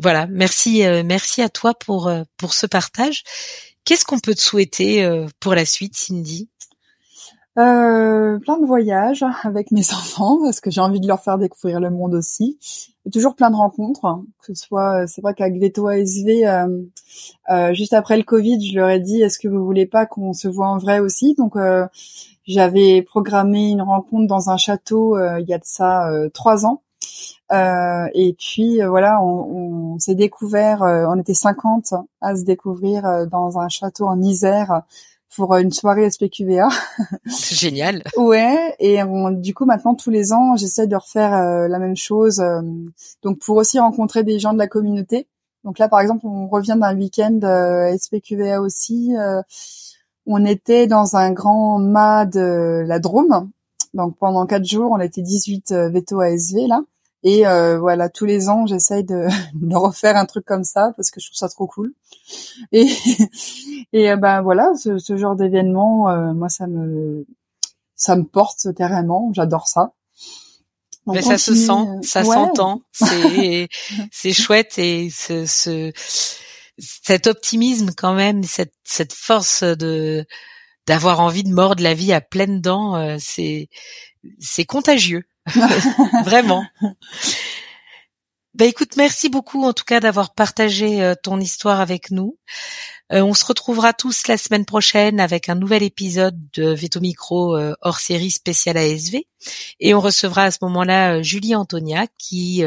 Speaker 3: voilà, merci euh, merci à toi pour pour ce partage. Qu'est-ce qu'on peut te souhaiter pour la suite, Cindy?
Speaker 4: Euh, plein de voyages avec mes enfants parce que j'ai envie de leur faire découvrir le monde aussi. Et toujours plein de rencontres, hein. que ce soit, euh, c'est vrai qu'avec Veto ASV, euh, euh, juste après le Covid, je leur ai dit, est-ce que vous voulez pas qu'on se voit en vrai aussi? Donc euh, j'avais programmé une rencontre dans un château il y a de ça trois ans. et puis voilà, on, on s'est découvert, on était 50 à se découvrir dans un château en Isère pour euh, une soirée SPQVA.
Speaker 3: C'est génial.
Speaker 4: ouais, et du coup maintenant tous les ans j'essaie de refaire euh, la même chose, euh, donc pour aussi rencontrer des gens de la communauté. Donc là par exemple on revient d'un week-end SPQVA aussi. on était dans un grand mât de la Drôme. Donc pendant quatre jours on était 18 veto ASV là. Et euh, voilà, tous les ans, j'essaye de, de, refaire un truc comme ça parce que je trouve ça trop cool. Et, et ben voilà, ce, ce genre d'événement, euh, moi, ça me ça me porte carrément. J'adore ça.
Speaker 3: Mais ça se sent, ça s'entend. C'est c'est chouette et ce, ce cet optimisme quand même, cette cette force de d'avoir envie de mordre la vie à pleines dents, c'est c'est contagieux. Vraiment. Bah écoute, merci beaucoup en tout cas d'avoir partagé euh, ton histoire avec nous. Euh, on se retrouvera tous la semaine prochaine avec un nouvel épisode de Veto Micro euh, hors série spéciale ASV et on recevra à ce moment-là Julie Antonia qui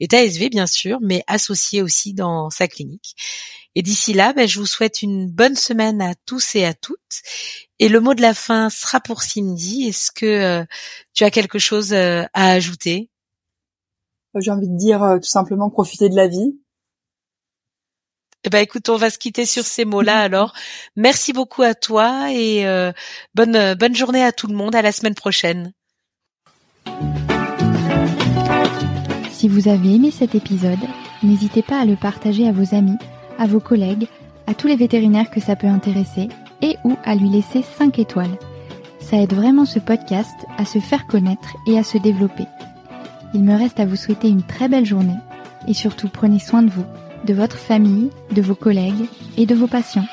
Speaker 3: est ASV bien sûr mais associée aussi dans sa clinique. Et d'ici là, bah, je vous souhaite une bonne semaine à tous et à toutes. Et le mot de la fin sera pour Cindy. Est-ce que tu as quelque chose à ajouter?
Speaker 4: J'ai envie de dire euh, tout simplement profiter de la vie.
Speaker 3: Eh ben écoute, on va se quitter sur ces mots-là alors. Merci beaucoup à toi et euh, bonne euh, bonne journée à tout le monde. À la semaine prochaine.
Speaker 1: Si vous avez aimé cet épisode, n'hésitez pas à le partager à vos amis, à vos collègues, à tous les vétérinaires que ça peut intéresser et ou à lui laisser 5 étoiles. Ça aide vraiment ce podcast à se faire connaître et à se développer. Il me reste à vous souhaiter une très belle journée et surtout prenez soin de vous, de votre famille, de vos collègues et de vos patients.